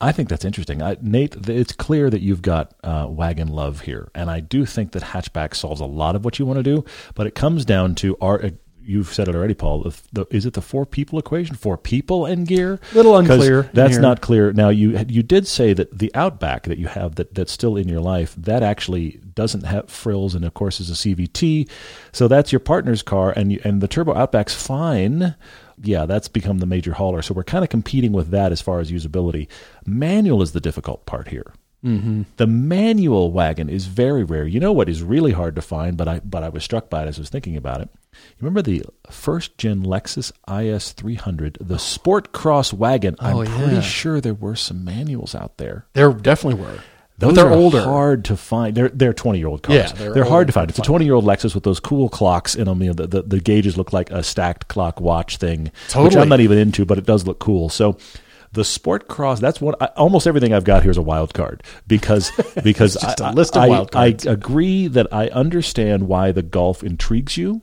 I think that's interesting. I, Nate, it's clear that you've got uh, wagon love here, and I do think that hatchback solves a lot of what you want to do. But it comes down to our. You've said it already, Paul. The, the, is it the four people equation? Four people and gear?
Little unclear
That's
here.
not clear. Now you you did say that the Outback that you have that that's still in your life that actually doesn't have frills and of course is a CVT, so that's your partner's car and you, and the Turbo Outback's fine. Yeah, that's become the major hauler. So we're kind of competing with that as far as usability. Manual is the difficult part here. Mm-hmm. The manual wagon is very rare. You know what is really hard to find, but I but I was struck by it as I was thinking about it. You remember the first gen Lexus IS 300, the Sport Cross wagon? I'm
Oh, yeah.
pretty sure there were some manuals out there.
There definitely were.
Those
but they're
are
older.
hard to find. They're they're 20 year old cars.
Yeah, they're
they're, hard to find. It's a 20 year old Lexus with those cool clocks in them. You know, the, the the gauges look like a stacked clock watch thing, which
Totally.
I'm not even into, but it does look cool. So. The Sport Cross, that's what I, almost everything I've got here is a wild card because because I-
list of
I-
wild cards.
I agree that I understand why the Golf intrigues you,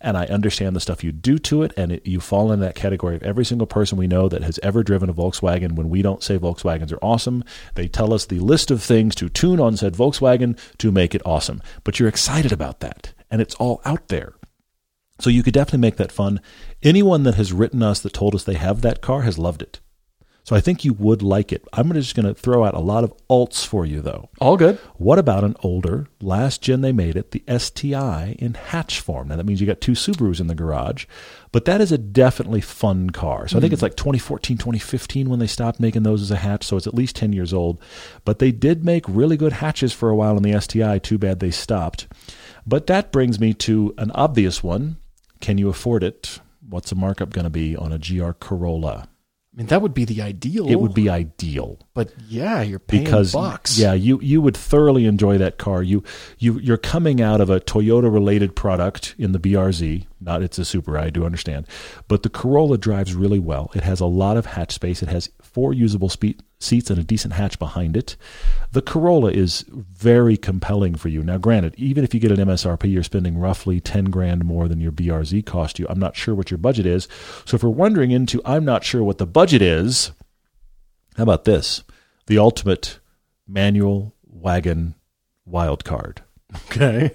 and I understand the stuff you do to it, and it, you fall in that category of every single person we know that has ever driven a Volkswagen. When we don't say Volkswagens are awesome, they tell us the list of things to tune on said Volkswagen to make it awesome. But you're excited about that, and it's all out there. So you could definitely make that fun. Anyone that has written us that told us they have that car has loved it. So I think you would like it. I'm just going to throw out a lot of alts for you, though.
All good.
What about an older, last gen they made it, the STI in hatch form? Now that means you got two Subarus in the garage, but that is a definitely fun car. So I think hmm. it's like 2014, 2015 when they stopped making those as a hatch, so it's at least 10 years old. But they did make really good hatches for a while in the STI. Too bad they stopped. But that brings me to an obvious one. Can you afford it? What's the markup going to be on a GR Corolla?
I mean, that would be the ideal.
It would be ideal
but yeah, you're paying
because
bucks.
yeah, you you would thoroughly enjoy that car. You you you're coming out of a Toyota related product in the BRZ. Not it's a super. I do understand, but the Corolla drives really well. It has a lot of hatch space. It has four usable spe- seats and a decent hatch behind it. The Corolla is very compelling for you. Now, granted, even if you get an MSRP, you're spending roughly ten grand more than your BRZ cost you. I'm not sure what your budget is. So if we're wondering into, I'm not sure what the budget is. How about this? The ultimate manual wagon wild card.
Okay.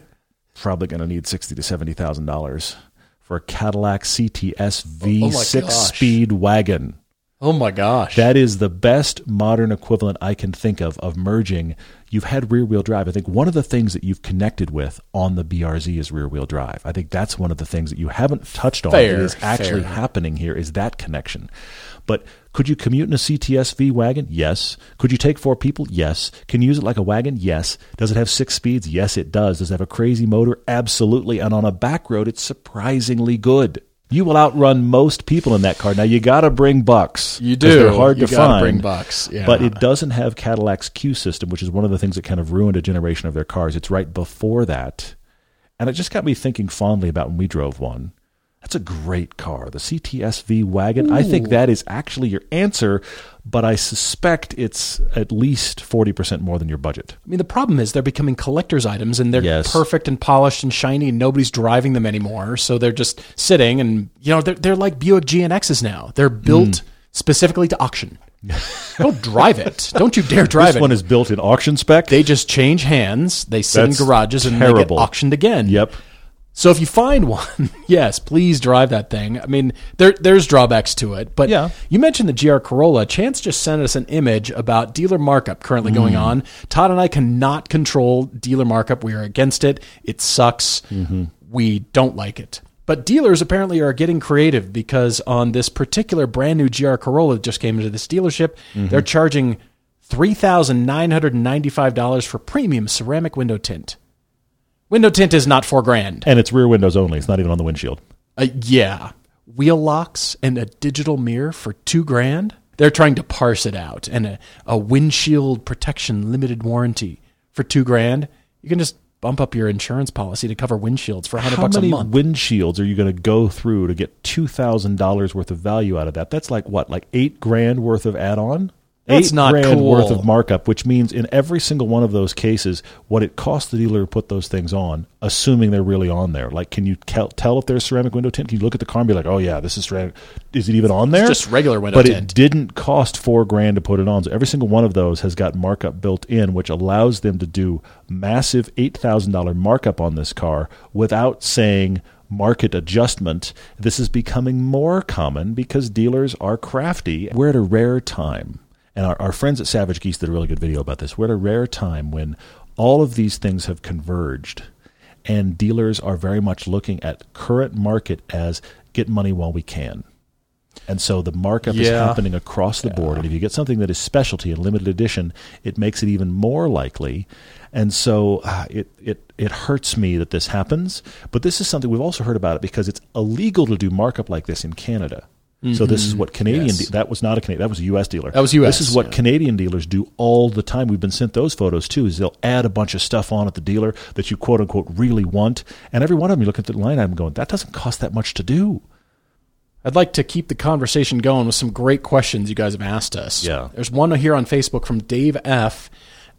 Probably going to need sixty to seventy thousand dollars for a Cadillac CTS V
oh, oh my
six
gosh.
speed wagon.
Oh my gosh.
That is the best modern equivalent I can think of of merging. You've had rear wheel drive. I think one of the things that you've connected with on the BRZ is rear wheel drive. I think that's one of the things that you haven't touched on
Fair,
that is actually
fair.
happening here is that connection. But could you commute in a CTS V wagon? Yes. Could you take four people? Yes. Can you use it like a wagon? Yes. Does it have six speeds? Yes, it does. Does it have a crazy motor? Absolutely. And on a back road, it's surprisingly good. You will outrun most people in that car. Now you got to bring bucks.
You do.
They're hard
You
to find.
bring bucks, yeah.
But it doesn't have Cadillac's CUE system, which is one of the things that kind of ruined a generation of their cars. It's right before that. And it just got me thinking fondly about when we drove one. That's a great car. The CTSV wagon. I think that is actually your answer, but I suspect it's at least 40% more than your budget.
I mean, the problem is they're becoming collector's items and they're
Yes.
perfect and polished and shiny and nobody's driving them anymore. So they're just sitting and, you know, they're, they're like Buick GNXs now. They're built
Hmm.
specifically to auction. Don't drive it. Don't you dare drive
This
it.
one is built in auction spec.
they just change hands. They sit
That's
in garages and they get auctioned again.
yep.
So if you find one, yes, please drive that thing. I mean, there there's drawbacks to it, but
Yeah.
you mentioned the GR Corolla. Chance just sent us an image about dealer markup currently
Mm.
going on. Todd and I cannot control dealer markup. We are against it. It sucks.
Mm-hmm.
We don't like it. But dealers apparently are getting creative because on this particular brand new GR Corolla that just came into this dealership,
Mm-hmm.
they're charging three thousand nine hundred and ninety-five dollars for premium ceramic window tint. Window tint is not four grand.
And it's rear windows only. It's not even on the windshield.
Uh, yeah, wheel locks and a digital mirror for two grand. They're trying to parse it out, and a, a windshield protection limited warranty for two grand. You can just bump up your insurance policy to cover windshields for a hundred
How
bucks a
many
month.
windshields are you going to go through to get two thousand dollars worth of value out of that? That's like what, like eight grand worth of add-on.
That's
eight
not
grand
cool.
worth of markup, which means in every single one of those cases, what it costs the dealer to put those things on, assuming they're really on there. Like, can you cal- tell if there's ceramic window tint? Can you look at the car and be like, "Oh yeah, this is ceramic." Is it even on there?
just regular window
but
tint.
it didn't cost four grand to put it on. So every single one of those has got markup built in, which allows them to do massive eight thousand dollar markup on this car without saying market adjustment. This is becoming more common because dealers are crafty. We're at a rare time. And our, our friends at Savage Geese did a really good video about this. We're at a rare time when all of these things have converged and dealers are very much looking at current market as get money while we can. And so the markup is happening across the board. And if you get something that is specialty and limited edition, it makes it even more likely. And so uh, it, it, it hurts me that this happens. But this is something we've also heard about it because it's illegal to do markup like this in Canada. So this is what Canadian
Mm-hmm. Yes.
de- that was not a Canadian that was a U.S. dealer.
That was US,
This is what
yeah.
Canadian dealers do all the time. We've been sent those photos too. Is they'll add a bunch of stuff on at the dealer that you quote unquote really want, and every one of them you look at the line item going, that doesn't cost that much to do.
I'd like to keep the conversation going with some great questions you guys have asked us.
Yeah.
There's one here on Facebook from Dave F.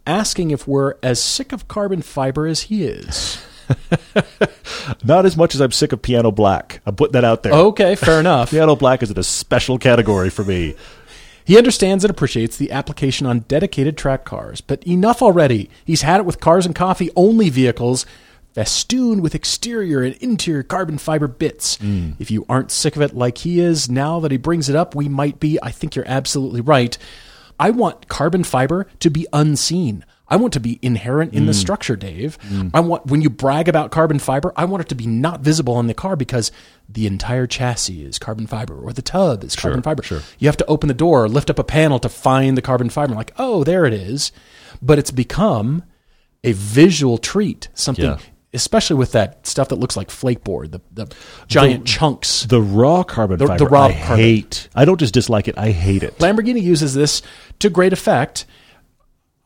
asking if we're as sick of carbon fiber as he is.
Not as much as I'm sick of piano black. I'm putting that out there.
Okay, fair enough.
Piano black is in a special category for me.
He understands and appreciates the application on dedicated track cars, but enough already. He's had it with cars and coffee only vehicles, festooned with exterior and interior carbon fiber bits. Mm. If you aren't sick of it like he is, now that he brings it up, we might be. I think you're absolutely right. I want carbon fiber to be unseen. I want to be inherent in the mm. structure, Dave. Mm. I want when you brag about carbon fiber, I want it to be not visible in the car because the entire chassis is carbon fiber or the tub is carbon fiber.
sure.
You have to open the door, lift up a panel to find the carbon fiber. Like, oh, there it is. But it's become a visual treat. Something,
Yeah.
especially with that stuff that looks like flake board, the, the giant chunks.
The raw carbon
The-
fiber,
the raw
I
carbon.
hate. I don't just dislike it. I hate it.
Lamborghini uses this to great effect.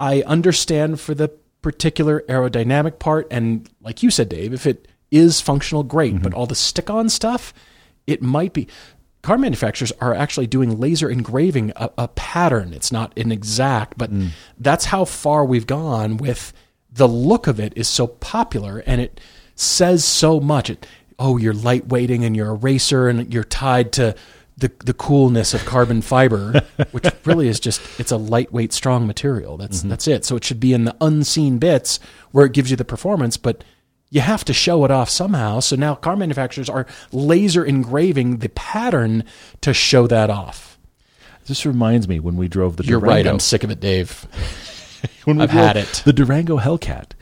I understand for the particular aerodynamic part, and like you said, Dave, if it is functional great, but mm-hmm. all the stick-on stuff, it might be. Car manufacturers are actually doing laser engraving a, a pattern. It's not an exact, but mm. that's how far we've gone with the look of it is so popular and it says so much. It, oh, you're lightweighting and you're a racer and you're tied to the the coolness of carbon fiber, which really is just it's a lightweight, strong material. That's mm-hmm. that's it. So it should be in the unseen bits where it gives you the performance, but you have to show it off somehow. So now car manufacturers are laser engraving the pattern to show that off.
This reminds me when we drove the
You're
Durango.
right. I'm sick of it, Dave.
when we
I've had it.
The Durango Hellcat,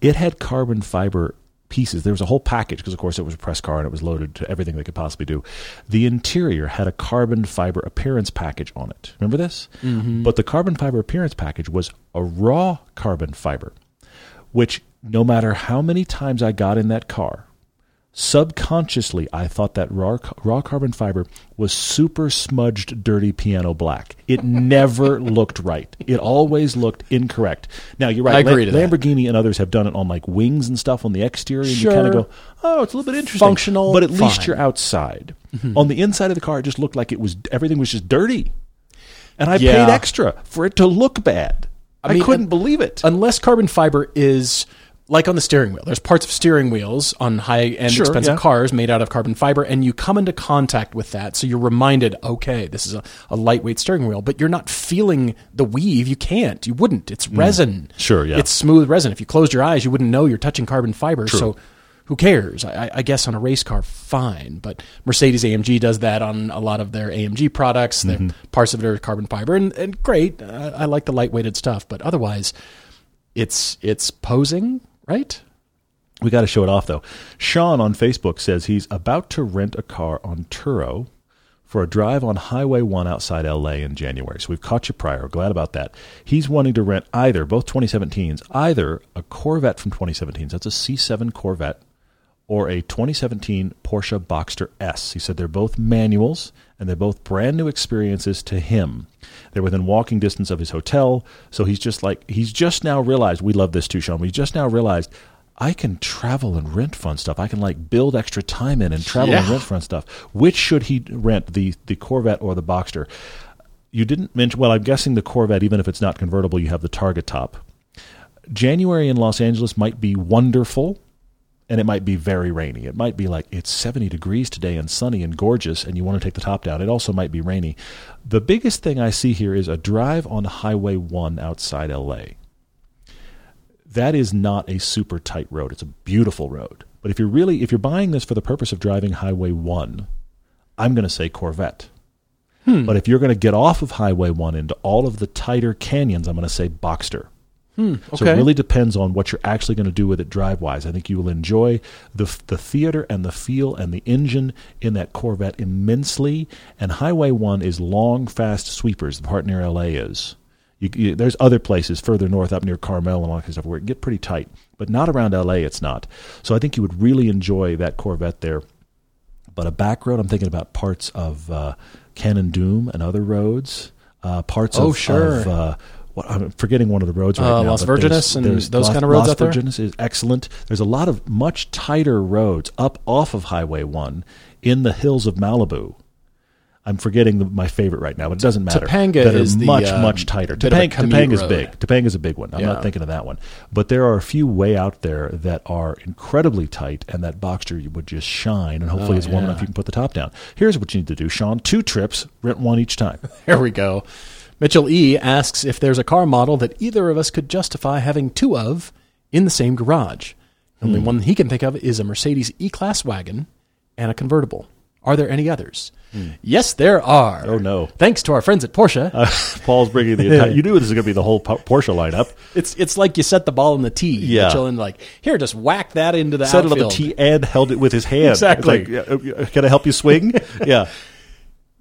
it had carbon fiber pieces. There was a whole package because, of course, it was a press car and it was loaded to everything they could possibly do. The interior had a carbon fiber appearance package on it. Remember this? Mm-hmm. But the carbon fiber appearance package was a raw carbon fiber, which no matter how many times I got in that car, subconsciously I thought that raw raw carbon fiber was super smudged dirty piano black. It never looked right. It always looked incorrect. Now you're right.
I agree to that.
Lamborghini and others have done it on like wings and stuff on the exterior and
Sure.
you kind of go, "Oh, it's a little bit interesting."
Functional,
but at least
fine. Mm-hmm.
you're outside. On the inside of the car it just looked like it was everything was just dirty. And I
Yeah.
paid extra for it to look bad. I,
mean,
couldn't
and-
believe it.
unless carbon fiber is like on the steering wheel. There's parts of steering wheels on high end
Sure,
expensive
yeah.
cars made out of carbon fiber, and you come into contact with that. So you're reminded, okay, this is a, a lightweight steering wheel, but you're not feeling the weave. You can't. You wouldn't. It's resin.
Mm. Sure, yeah.
It's smooth resin. If you closed your eyes, you wouldn't know you're touching carbon fiber. So who cares? I, I- I guess on a race car, fine. But Mercedes AMG does that on a lot of their AMG products. Their
Mm-hmm.
parts of it are carbon fiber, and, and great. Uh, I like the lightweighted stuff, but otherwise, it's it's posing, right?
We got to show it off though. Sean on Facebook says he's about to rent a car on Turo for a drive on Highway 1 outside LA in January. So we've caught you prior. Glad about that. He's wanting to rent either, both 2017s, either a Corvette from 2017, so that's a C7 Corvette, or a 2017 Porsche Boxster S. He said they're both manuals and they're both brand new experiences to him. They're within walking distance of his hotel, so he's just like he's just now realized we love this too, Sean. We just now realized I can travel and rent fun stuff. I can like build extra time in and travel and rent fun stuff. Which should he rent, the the Corvette or the Boxster? You didn't mention. Well, I'm guessing the Corvette, even if it's not convertible, you have the targa top. January in Los Angeles might be wonderful and it might be very rainy. It might be like it's 70 degrees today and sunny and gorgeous, and you want to take the top down. It also might be rainy. The biggest thing I see here is a drive on Highway 1 outside LA. That is not a super tight road. It's a beautiful road. But if you're really if you're buying this for the purpose of driving Highway 1, I'm going to say Corvette. Hmm. But if you're going to get off of Highway 1 into all of the tighter canyons, I'm going to say Boxster. So it really depends on what you're actually going to do with it drive wise. I think you will enjoy the the theater and the feel and the engine in that Corvette immensely. And Highway One is long, fast sweepers. The part near LA is. You, you, there's other places further north, up near Carmel and all that kind of stuff, where it get pretty tight, but not around LA. It's not. So I think you would really enjoy that Corvette there. But a back road, I'm thinking about parts of uh, Kanan Dume and other roads. Uh, parts
Oh,
of,
sure.
of uh, I'm forgetting one of the roads right
Uh,
now.
Las Virgenes and those
Las-
kind of roads
Las
out there?
Virgenes is excellent. There's a lot of much tighter roads up off of Highway One in the hills of Malibu. I'm forgetting the, my favorite right now, but it doesn't matter.
Topanga
that
is the,
much
uh,
much tighter.
bit of a
Topanga,
is
big. Topanga's a big one. I'm
Yeah.
not thinking of that one, but there are a few way out there that are incredibly tight, and that Boxster would just shine. And hopefully,
Oh,
it's warm
yeah.
enough you can put the top down. Here's what you need to do, Sean: two trips, rent one each time.
There we go. Mitchell E asks if there's a car model that either of us could justify having two of in the same garage. The
Hmm.
only one he can think of is a Mercedes E Class wagon and a convertible. Are there any others? Yes, there are.
Hmm. Oh, no.
Thanks to our friends at Porsche.
Uh, Paul's bringing the entire. You knew this was going to be the whole Porsche lineup.
it's it's like you set the ball in the tee,
Yeah.
Mitchell, and like here, just whack that into the
Set it on the
outfield.
tee and held it with his hand.
Exactly.
Like, uh, can I help you swing? yeah.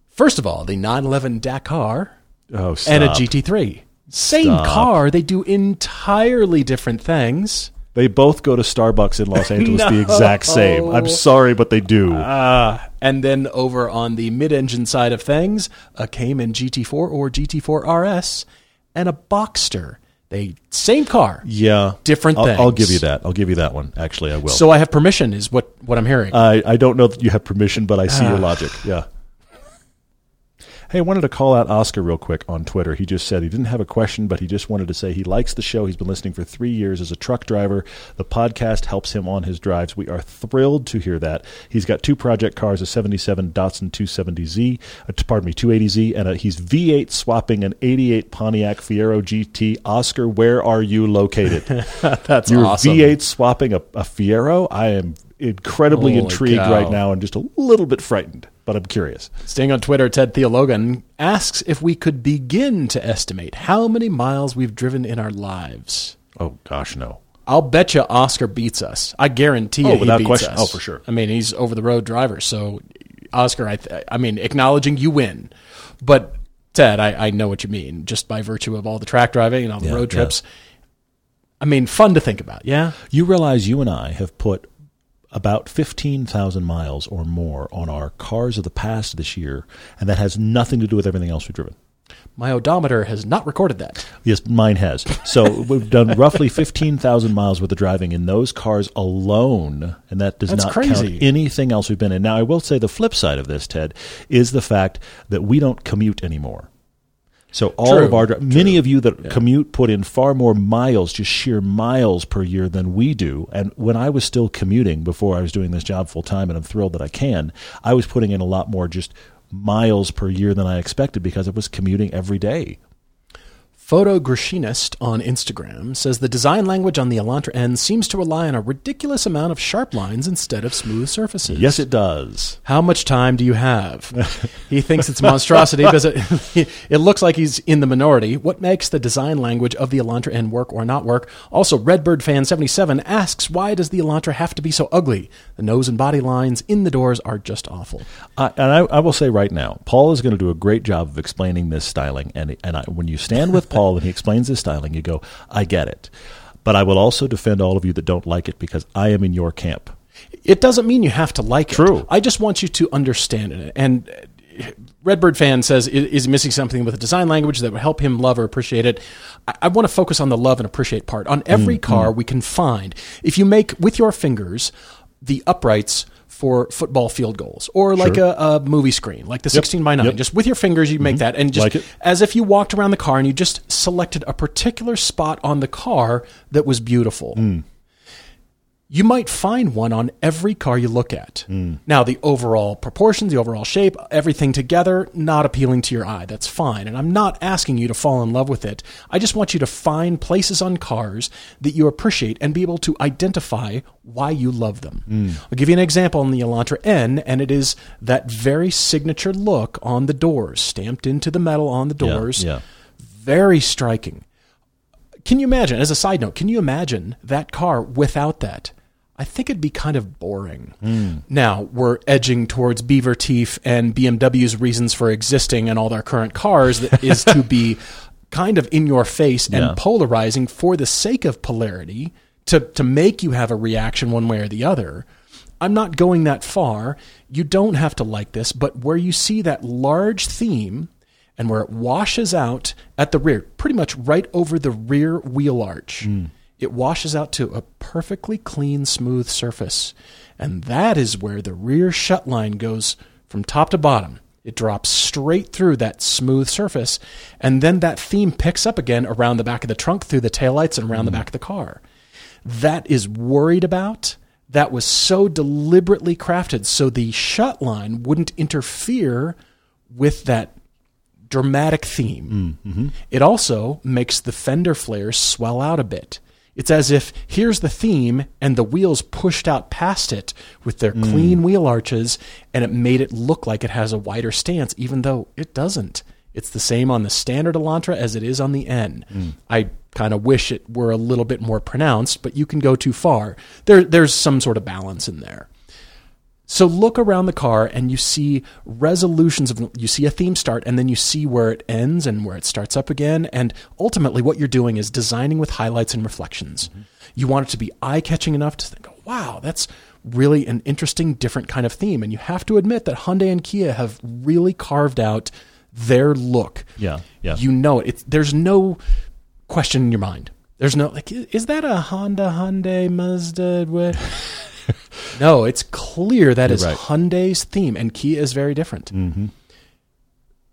First of all, the 911 Dakar
Oh, stop.
and a GT3. Same
Stop.
car, they do entirely different things.
They both go to Starbucks in Los Angeles the exact same. I'm sorry, but they do.
Uh, and then over on the mid-engine side of things, a Cayman GT4 or GT4 RS and a Boxster. They same car.
Yeah,
Different
I'll, I'll give you that. I'll give you that one. Actually, I will.
So I have permission, is what what I'm hearing.
I, I don't know that you have permission, but I see
Ah.
your logic. Yeah. Hey, I wanted to call out Oscar real quick on Twitter. He just said he didn't have a question, but he just wanted to say he likes the show. He's been listening for three years as a truck driver. The podcast helps him on his drives. We are thrilled to hear that. He's got two project cars, a 77 Datsun 270Z, uh, pardon me, 280Z, and a, he's V8 swapping an 88 Pontiac Fiero GT. Oscar, where are you located?
That's
You're
awesome.
V8 swapping a, a Fiero. I am incredibly
Holy
intrigued
cow.
right now and just a little bit frightened, but I'm curious.
Staying on Twitter, Ted Theologan asks if we could begin to estimate how many miles we've driven in our lives.
Oh gosh, no.
I'll bet you Oscar beats us. I guarantee oh, you
Oh,
he
without
beats
question.
us.
Oh, for sure.
I mean, he's over the road driver. So, Oscar, I, th- I mean, acknowledging you win, but Ted, I, I know what you mean. Just by virtue of all the track driving and all the
Yeah,
road
yeah.
trips. I mean, fun to think about. Yeah.
You realize you and I have put about 15,000 miles or more on our cars of the past this year, and that has nothing to do with everything else we've driven.
My odometer has not recorded that.
Yes, mine has. So we've done roughly 15,000 miles worth of driving in those cars alone, and that does
That's
not
crazy.
count anything else we've been in. Now, I will say the flip side of this, Ted, is the fact that we don't commute anymore. So all
True,
of our dri- many of you that commute put in far more miles, just sheer miles per year than we do. And when I was still commuting before I was doing this job full time, and I'm thrilled that I can, I was putting in a lot more just miles per year than I expected because I was commuting every day.
Photogrechinist on Instagram says the design language on the Elantra N seems to rely on a ridiculous amount of sharp lines instead of smooth surfaces.
Yes, it does.
How much time do you have? he thinks it's a monstrosity because it, it looks like he's in the minority. What makes the design language of the Elantra N work or not work? Also, Redbird fan 77 asks why does the Elantra have to be so ugly? The nose and body lines in the doors are just awful.
I, and I, I will say right now, Paul is going to do a great job of explaining this styling. And and I, when you stand with Paul and he explains his styling, you go, "I get it." But I will also defend all of you that don't like it because I am in your camp.
It doesn't mean you have to like it.
True.
I just want you to understand it. And Redbird fan says, is missing something with the design language that would help him love or appreciate it? I, I want to focus on the love and appreciate part. On every mm, car, mm. we can find, if you make with your fingers the uprights for football field goals or like
Sure.
a, a movie screen, like the 16 by 9,
Yep.
just with your fingers, you make mm-hmm. that. And just
Like
as if you walked around the car and you just selected a particular spot on the car that was beautiful mm. You might find one on every car you look at. Hmm. Now, the overall proportions, the overall shape, everything together, not appealing to your eye. That's fine. And I'm not asking you to fall in love with it. I just want you to find places on cars that you appreciate and be able to identify why you love them. Hmm. I'll give you an example on the Elantra N, and it is that very signature look on the doors, stamped into the metal on the doors.
yeah.
Very striking. Can you imagine, as a side note, can you imagine that car without that? I think it'd be kind of boring.
Hmm.
Now, we're edging towards Beaver Teeth and BMW's reasons for existing and all their current cars that is to be kind of in your face and
Yeah.
polarizing for the sake of polarity to, to make you have a reaction one way or the other. I'm not going that far. You don't have to like this, but where you see that large theme and where it washes out at the rear, pretty much right over the rear wheel arch. It washes out to a perfectly clean, smooth surface. And that is where the rear shut line goes from top to bottom. It drops straight through that smooth surface, and then that theme picks up again around the back of the trunk through the taillights and around the hmm. back of the car. That is worried about. That was so deliberately crafted so the shut line wouldn't interfere with that dramatic theme. Mm-hmm. It also makes the fender flares swell out a bit. It's as if here's the theme and the wheels pushed out past it with their clean mm. wheel arches and it made it look like it has a wider stance even though it doesn't. It's the same on the standard Elantra as it is on the N. Mm. I kind of wish it were a little bit more pronounced, but you can go too far. There there's some sort of balance in there. So look around the car and you see resolutions of you see a theme start and then you see where it ends and where it starts up again and ultimately what you're doing is designing with highlights and reflections. Mm-hmm. You want it to be eye-catching enough to think, "Wow, that's really an interesting different kind of theme." And you have to admit that Hyundai and Kia have really carved out their look.
Yeah, yeah.
You know it. It's, there's no question in your mind. There's no like, is that a Honda, Hyundai, Mazda? What? no, it's clear that is
right.
Hyundai's theme, and Kia is very different. Mm-hmm.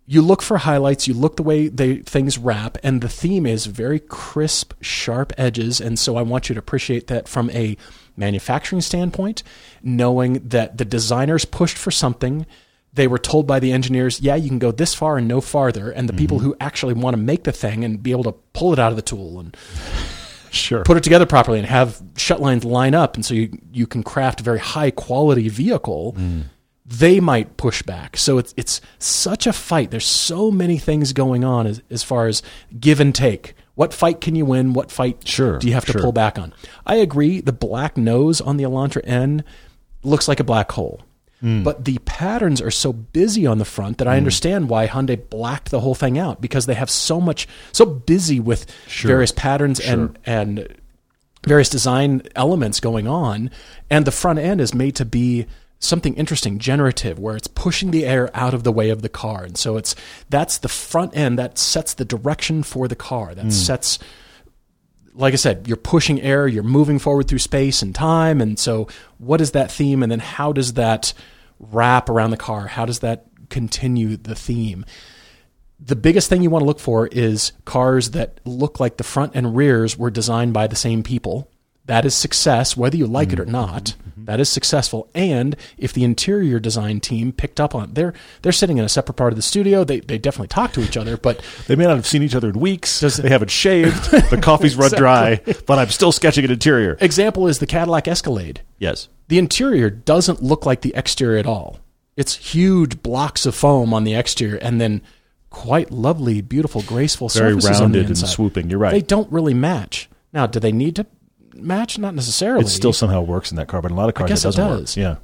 You look for highlights. You look the way they things wrap, and the theme is very crisp, sharp edges. And so I want you to appreciate that from a manufacturing standpoint, knowing that the designers pushed for something. They were told by the engineers, "Yeah, you can go this far and no farther." And the people mm-hmm. who actually want to make the thing and be able to pull it out of the tool and
Sure.
put it together properly and have shut lines line up and so you, you can craft a very high quality vehicle mm. they might push back. So it's it's such a fight. There's so many things going on as, as far as give and take. What fight can you win? What fight
Sure,
do you have to
sure.
pull back on? I agree the black nose on the elantra n looks like a black hole
Hmm.
but the patterns are so busy on the front that I understand why Hyundai blacked the whole thing out because they have so much so busy with various patterns and and various design elements going on. And the front end is made to be something interesting generative where it's pushing the air out of the way of the car. And so it's that's the front end that sets the direction for the car that sets like I said, you're pushing air, you're moving forward through space and time. And so, what is that theme? And then, how does that wrap around the car? How does that continue the theme? The biggest thing you want to look for is cars that look like the front and rears were designed by the same people. That is success, whether you like it or mm-hmm. not. Mm-hmm. Mm-hmm. That is successful. And if the interior design team picked up on it, they're they're sitting in a separate part of the studio. They they definitely talk to each other, but
They may not have seen each other in weeks. they haven't shaved. The coffee's run dry, but I'm still sketching an interior.
example is the Cadillac Escalade.
Yes.
The interior doesn't look like the exterior at all. It's huge blocks of foam on the exterior and then quite lovely, beautiful, graceful
Very
surfaces on the
rounded and swooping. You're right.
They don't really match. Now, do they need to match? Not necessarily.
it still somehow works in that car, but in a lot of cars I
guess
it
it
doesn't
does.
work. Yeah.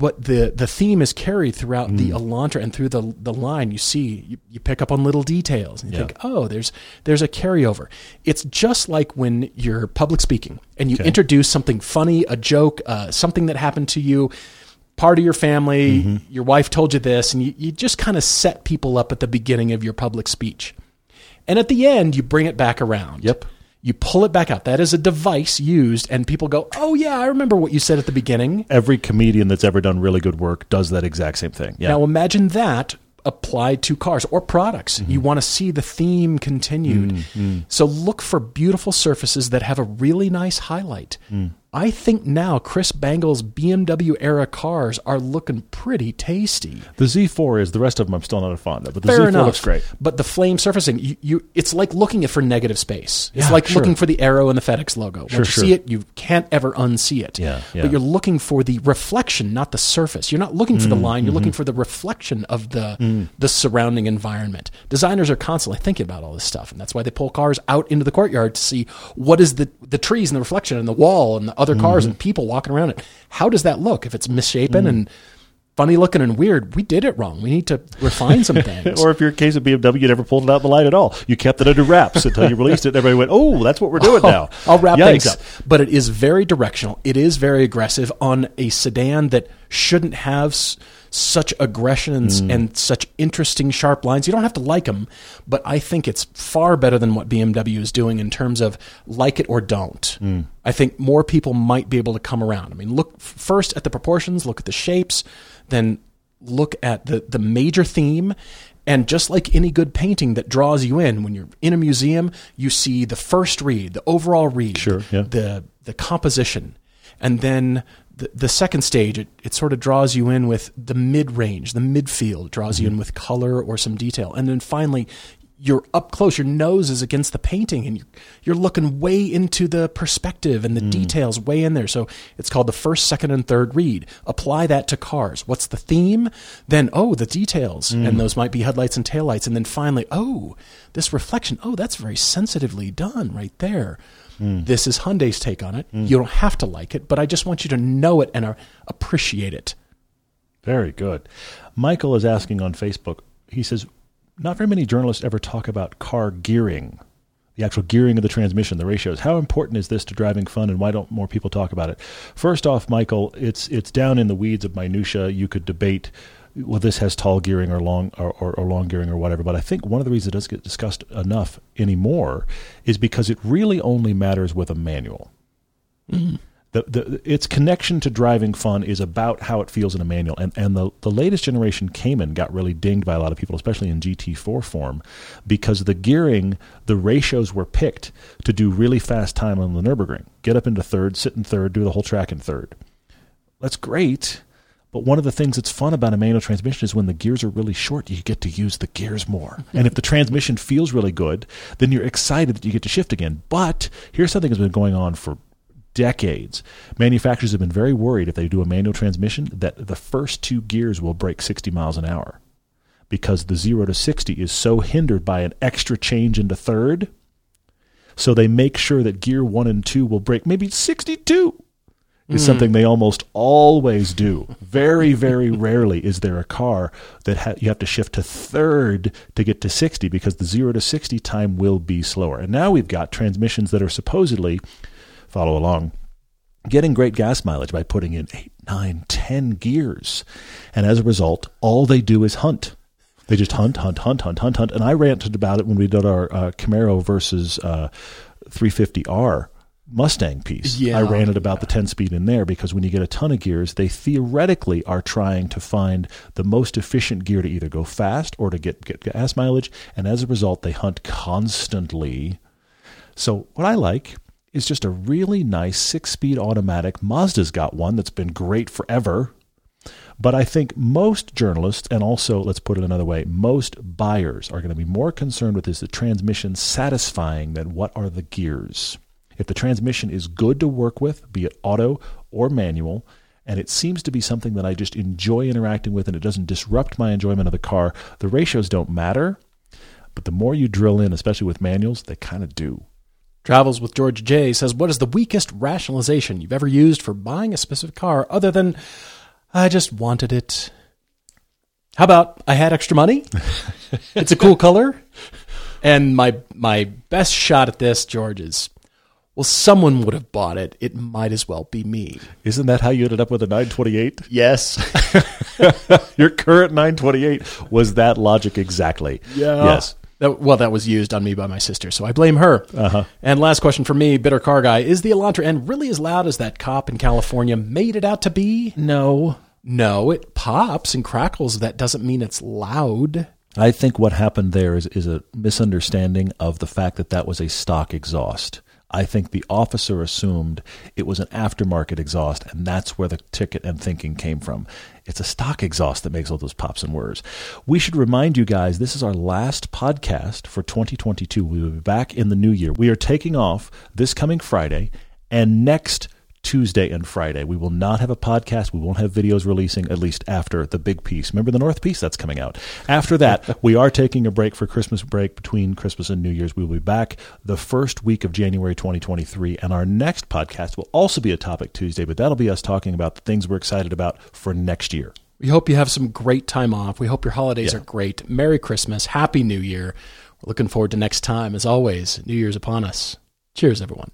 but the the theme is carried throughout the
Mm.
Elantra and through the the line. You see, you, you pick up on little details, and you
Yeah.
think, oh, there's there's a carryover. It's just like when you're public speaking and you introduce something funny, a joke, uh, something that happened to you. Part of your family,
Mm-hmm.
your wife told you this, and you, you just kind of set people up at the beginning of your public speech. And at the end, you bring it back around.
Yep.
You pull it back out. That is a device used, and people go, oh, yeah, I remember what you said at the beginning.
Every comedian that's ever done really good work does that exact same thing. Yeah.
Now imagine that applied to cars or products. You mm-hmm. want to see the theme continued. Mm-hmm. So look for beautiful surfaces that have a really nice highlight. Mm. I think now Chris Bangle's BMW era cars are looking pretty tasty.
the Z4 is the rest of them. I'm still not a fond of, but the
Fair
Z4
enough.
looks great.
But the flame surfacing, you, you it's like looking for negative space. It's
Yeah,
like
sure.
looking for the arrow in the FedEx logo. Once you
sure.
see it, you can't ever unsee it.
Yeah, yeah.
But you're looking for the reflection, not the surface. You're not looking for
Mm,
the line. You're
mm-hmm.
looking for the reflection of the the surrounding environment. Designers are constantly thinking about all this stuff, and that's why they pull cars out into the courtyard to see what is the the trees and the reflection and the wall and the other cars
Mm-hmm.
and people walking around it. How does that look? If it's misshapen
Mm.
and funny looking and weird, we did it wrong. We need to refine some things.
Or if you're case of BMW, you never pulled it out the light at all. You kept it under wraps until you released it. And everybody went, "Oh, that's what we're doing now."
I'll wrap
Yikes.
things up. But it is very directional. It is very aggressive on a sedan that shouldn't have s- such aggression and,
Mm.
and such interesting sharp lines. You don't have to like them, but I think it's far better than what BMW is doing in terms of like it or don't.
Mm.
I think more people might be able to come around. I mean, look f- first at the proportions, look at the shapes, then look at the the major theme and just like any good painting that draws you in when you're in a museum you see the first read the overall read
Sure, yeah.
the the composition and then the, the second stage it, it sort of draws you in with the mid-range the midfield draws you in mm-hmm. with color or some detail. And then finally you're up close your nose is against the painting and you're, you're looking way into the perspective and the mm. details way in there. So it's called the first second and third read. Apply that to cars. What's the theme? Then oh the details. Mm. And those might be headlights and taillights. And then finally oh this reflection. Oh that's very sensitively done right there this is Hyundai's take on it. You don't have to like it, but I just want you to know it and uh, appreciate it.
Very good. Michael is asking on Facebook. He says, "Not very many journalists ever talk about car gearing, the actual gearing of the transmission, the ratios. How important is this to driving fun, and why don't more people talk about it?" First off, Michael, it's it's down in the weeds of minutia. You could debate well, this has tall gearing or long or, or, or, long gearing or whatever. But I think one of the reasons it doesn't get discussed enough anymore is because it really only matters with a manual. Mm-hmm. The, the, its connection to driving fun is about how it feels in a manual. And, and the, the latest generation Cayman got really dinged by a lot of people, especially in GT4 form, because the gearing, the ratios were picked to do really fast time on the Nürburgring. Get up into third, sit in third, do the whole track in third. That's great. But one of the things that's fun about a manual transmission is when the gears are really short, you get to use the gears more. and if the transmission feels really good, then you're excited that you get to shift again. But here's something that's been going on for decades. Manufacturers have been very worried if they do a manual transmission that the first two gears will break 60 miles an hour because the 0 to 60 is so hindered by an extra change into third. So they make sure that gear 1 and 2 will break maybe 62 is mm. something they almost always do. Very, very rarely is there a car that ha- you have to shift to third to get to 60 because the 0 to 60 time will be slower. And now we've got transmissions that are supposedly follow along, getting great gas mileage by putting in eight, nine, ten gears. And as a result, all they do is hunt. They just hunt, hunt, hunt, hunt, hunt, hunt. And I ranted about it when we did our uh, Camaro versus uh, 350R Mustang piece. Yeah, I ranted about yeah. the 10 speed in there because when you get a ton of gears, they theoretically are trying to find the most efficient gear to either go fast or to get, get gas mileage. And as a result, they hunt constantly. So, what I like is just a really nice six speed automatic. Mazda's got one that's been great forever. But I think most journalists, and also, let's put it another way, most buyers are going to be more concerned with is the transmission satisfying than what are the gears. If the transmission is good to work with, be it auto or manual, and it seems to be something that I just enjoy interacting with and it doesn't disrupt my enjoyment of the car, the ratios don't matter. But the more you drill in, especially with manuals, they kind of do.
Travels with George J says, What is the weakest rationalization you've ever used for buying a specific car other than, I just wanted it? How about, I had extra money? it's a cool color. And my, my best shot at this, George, is, well, someone would have bought it. It might as well be me.
Isn't that how you ended up with a 928?
Yes.
Your current 928 was that logic exactly.
Yeah. Yes. That, well, that was used on me by my sister, so I blame her. Uh-huh. And last question for me, bitter car guy: Is the Elantra N really as loud as that cop in California made it out to be?
No,
no, it pops and crackles. That doesn't mean it's loud.
I think what happened there is is a misunderstanding of the fact that that was a stock exhaust. I think the officer assumed it was an aftermarket exhaust, and that's where the ticket and thinking came from. It's a stock exhaust that makes all those pops and whirs. We should remind you guys this is our last podcast for 2022. We will be back in the new year. We are taking off this coming Friday, and next Tuesday and Friday. We will not have a podcast. We won't have videos releasing at least after the big piece. Remember the North piece that's coming out. After that, we are taking a break for Christmas break between Christmas and New Year's. We will be back the first week of January 2023 and our next podcast will also be a topic Tuesday, but that'll be us talking about the things we're excited about for next year.
We hope you have some great time off. We hope your holidays yeah. are great. Merry Christmas. Happy New Year. We're looking forward to next time. As always, New Year's upon us. Cheers, everyone.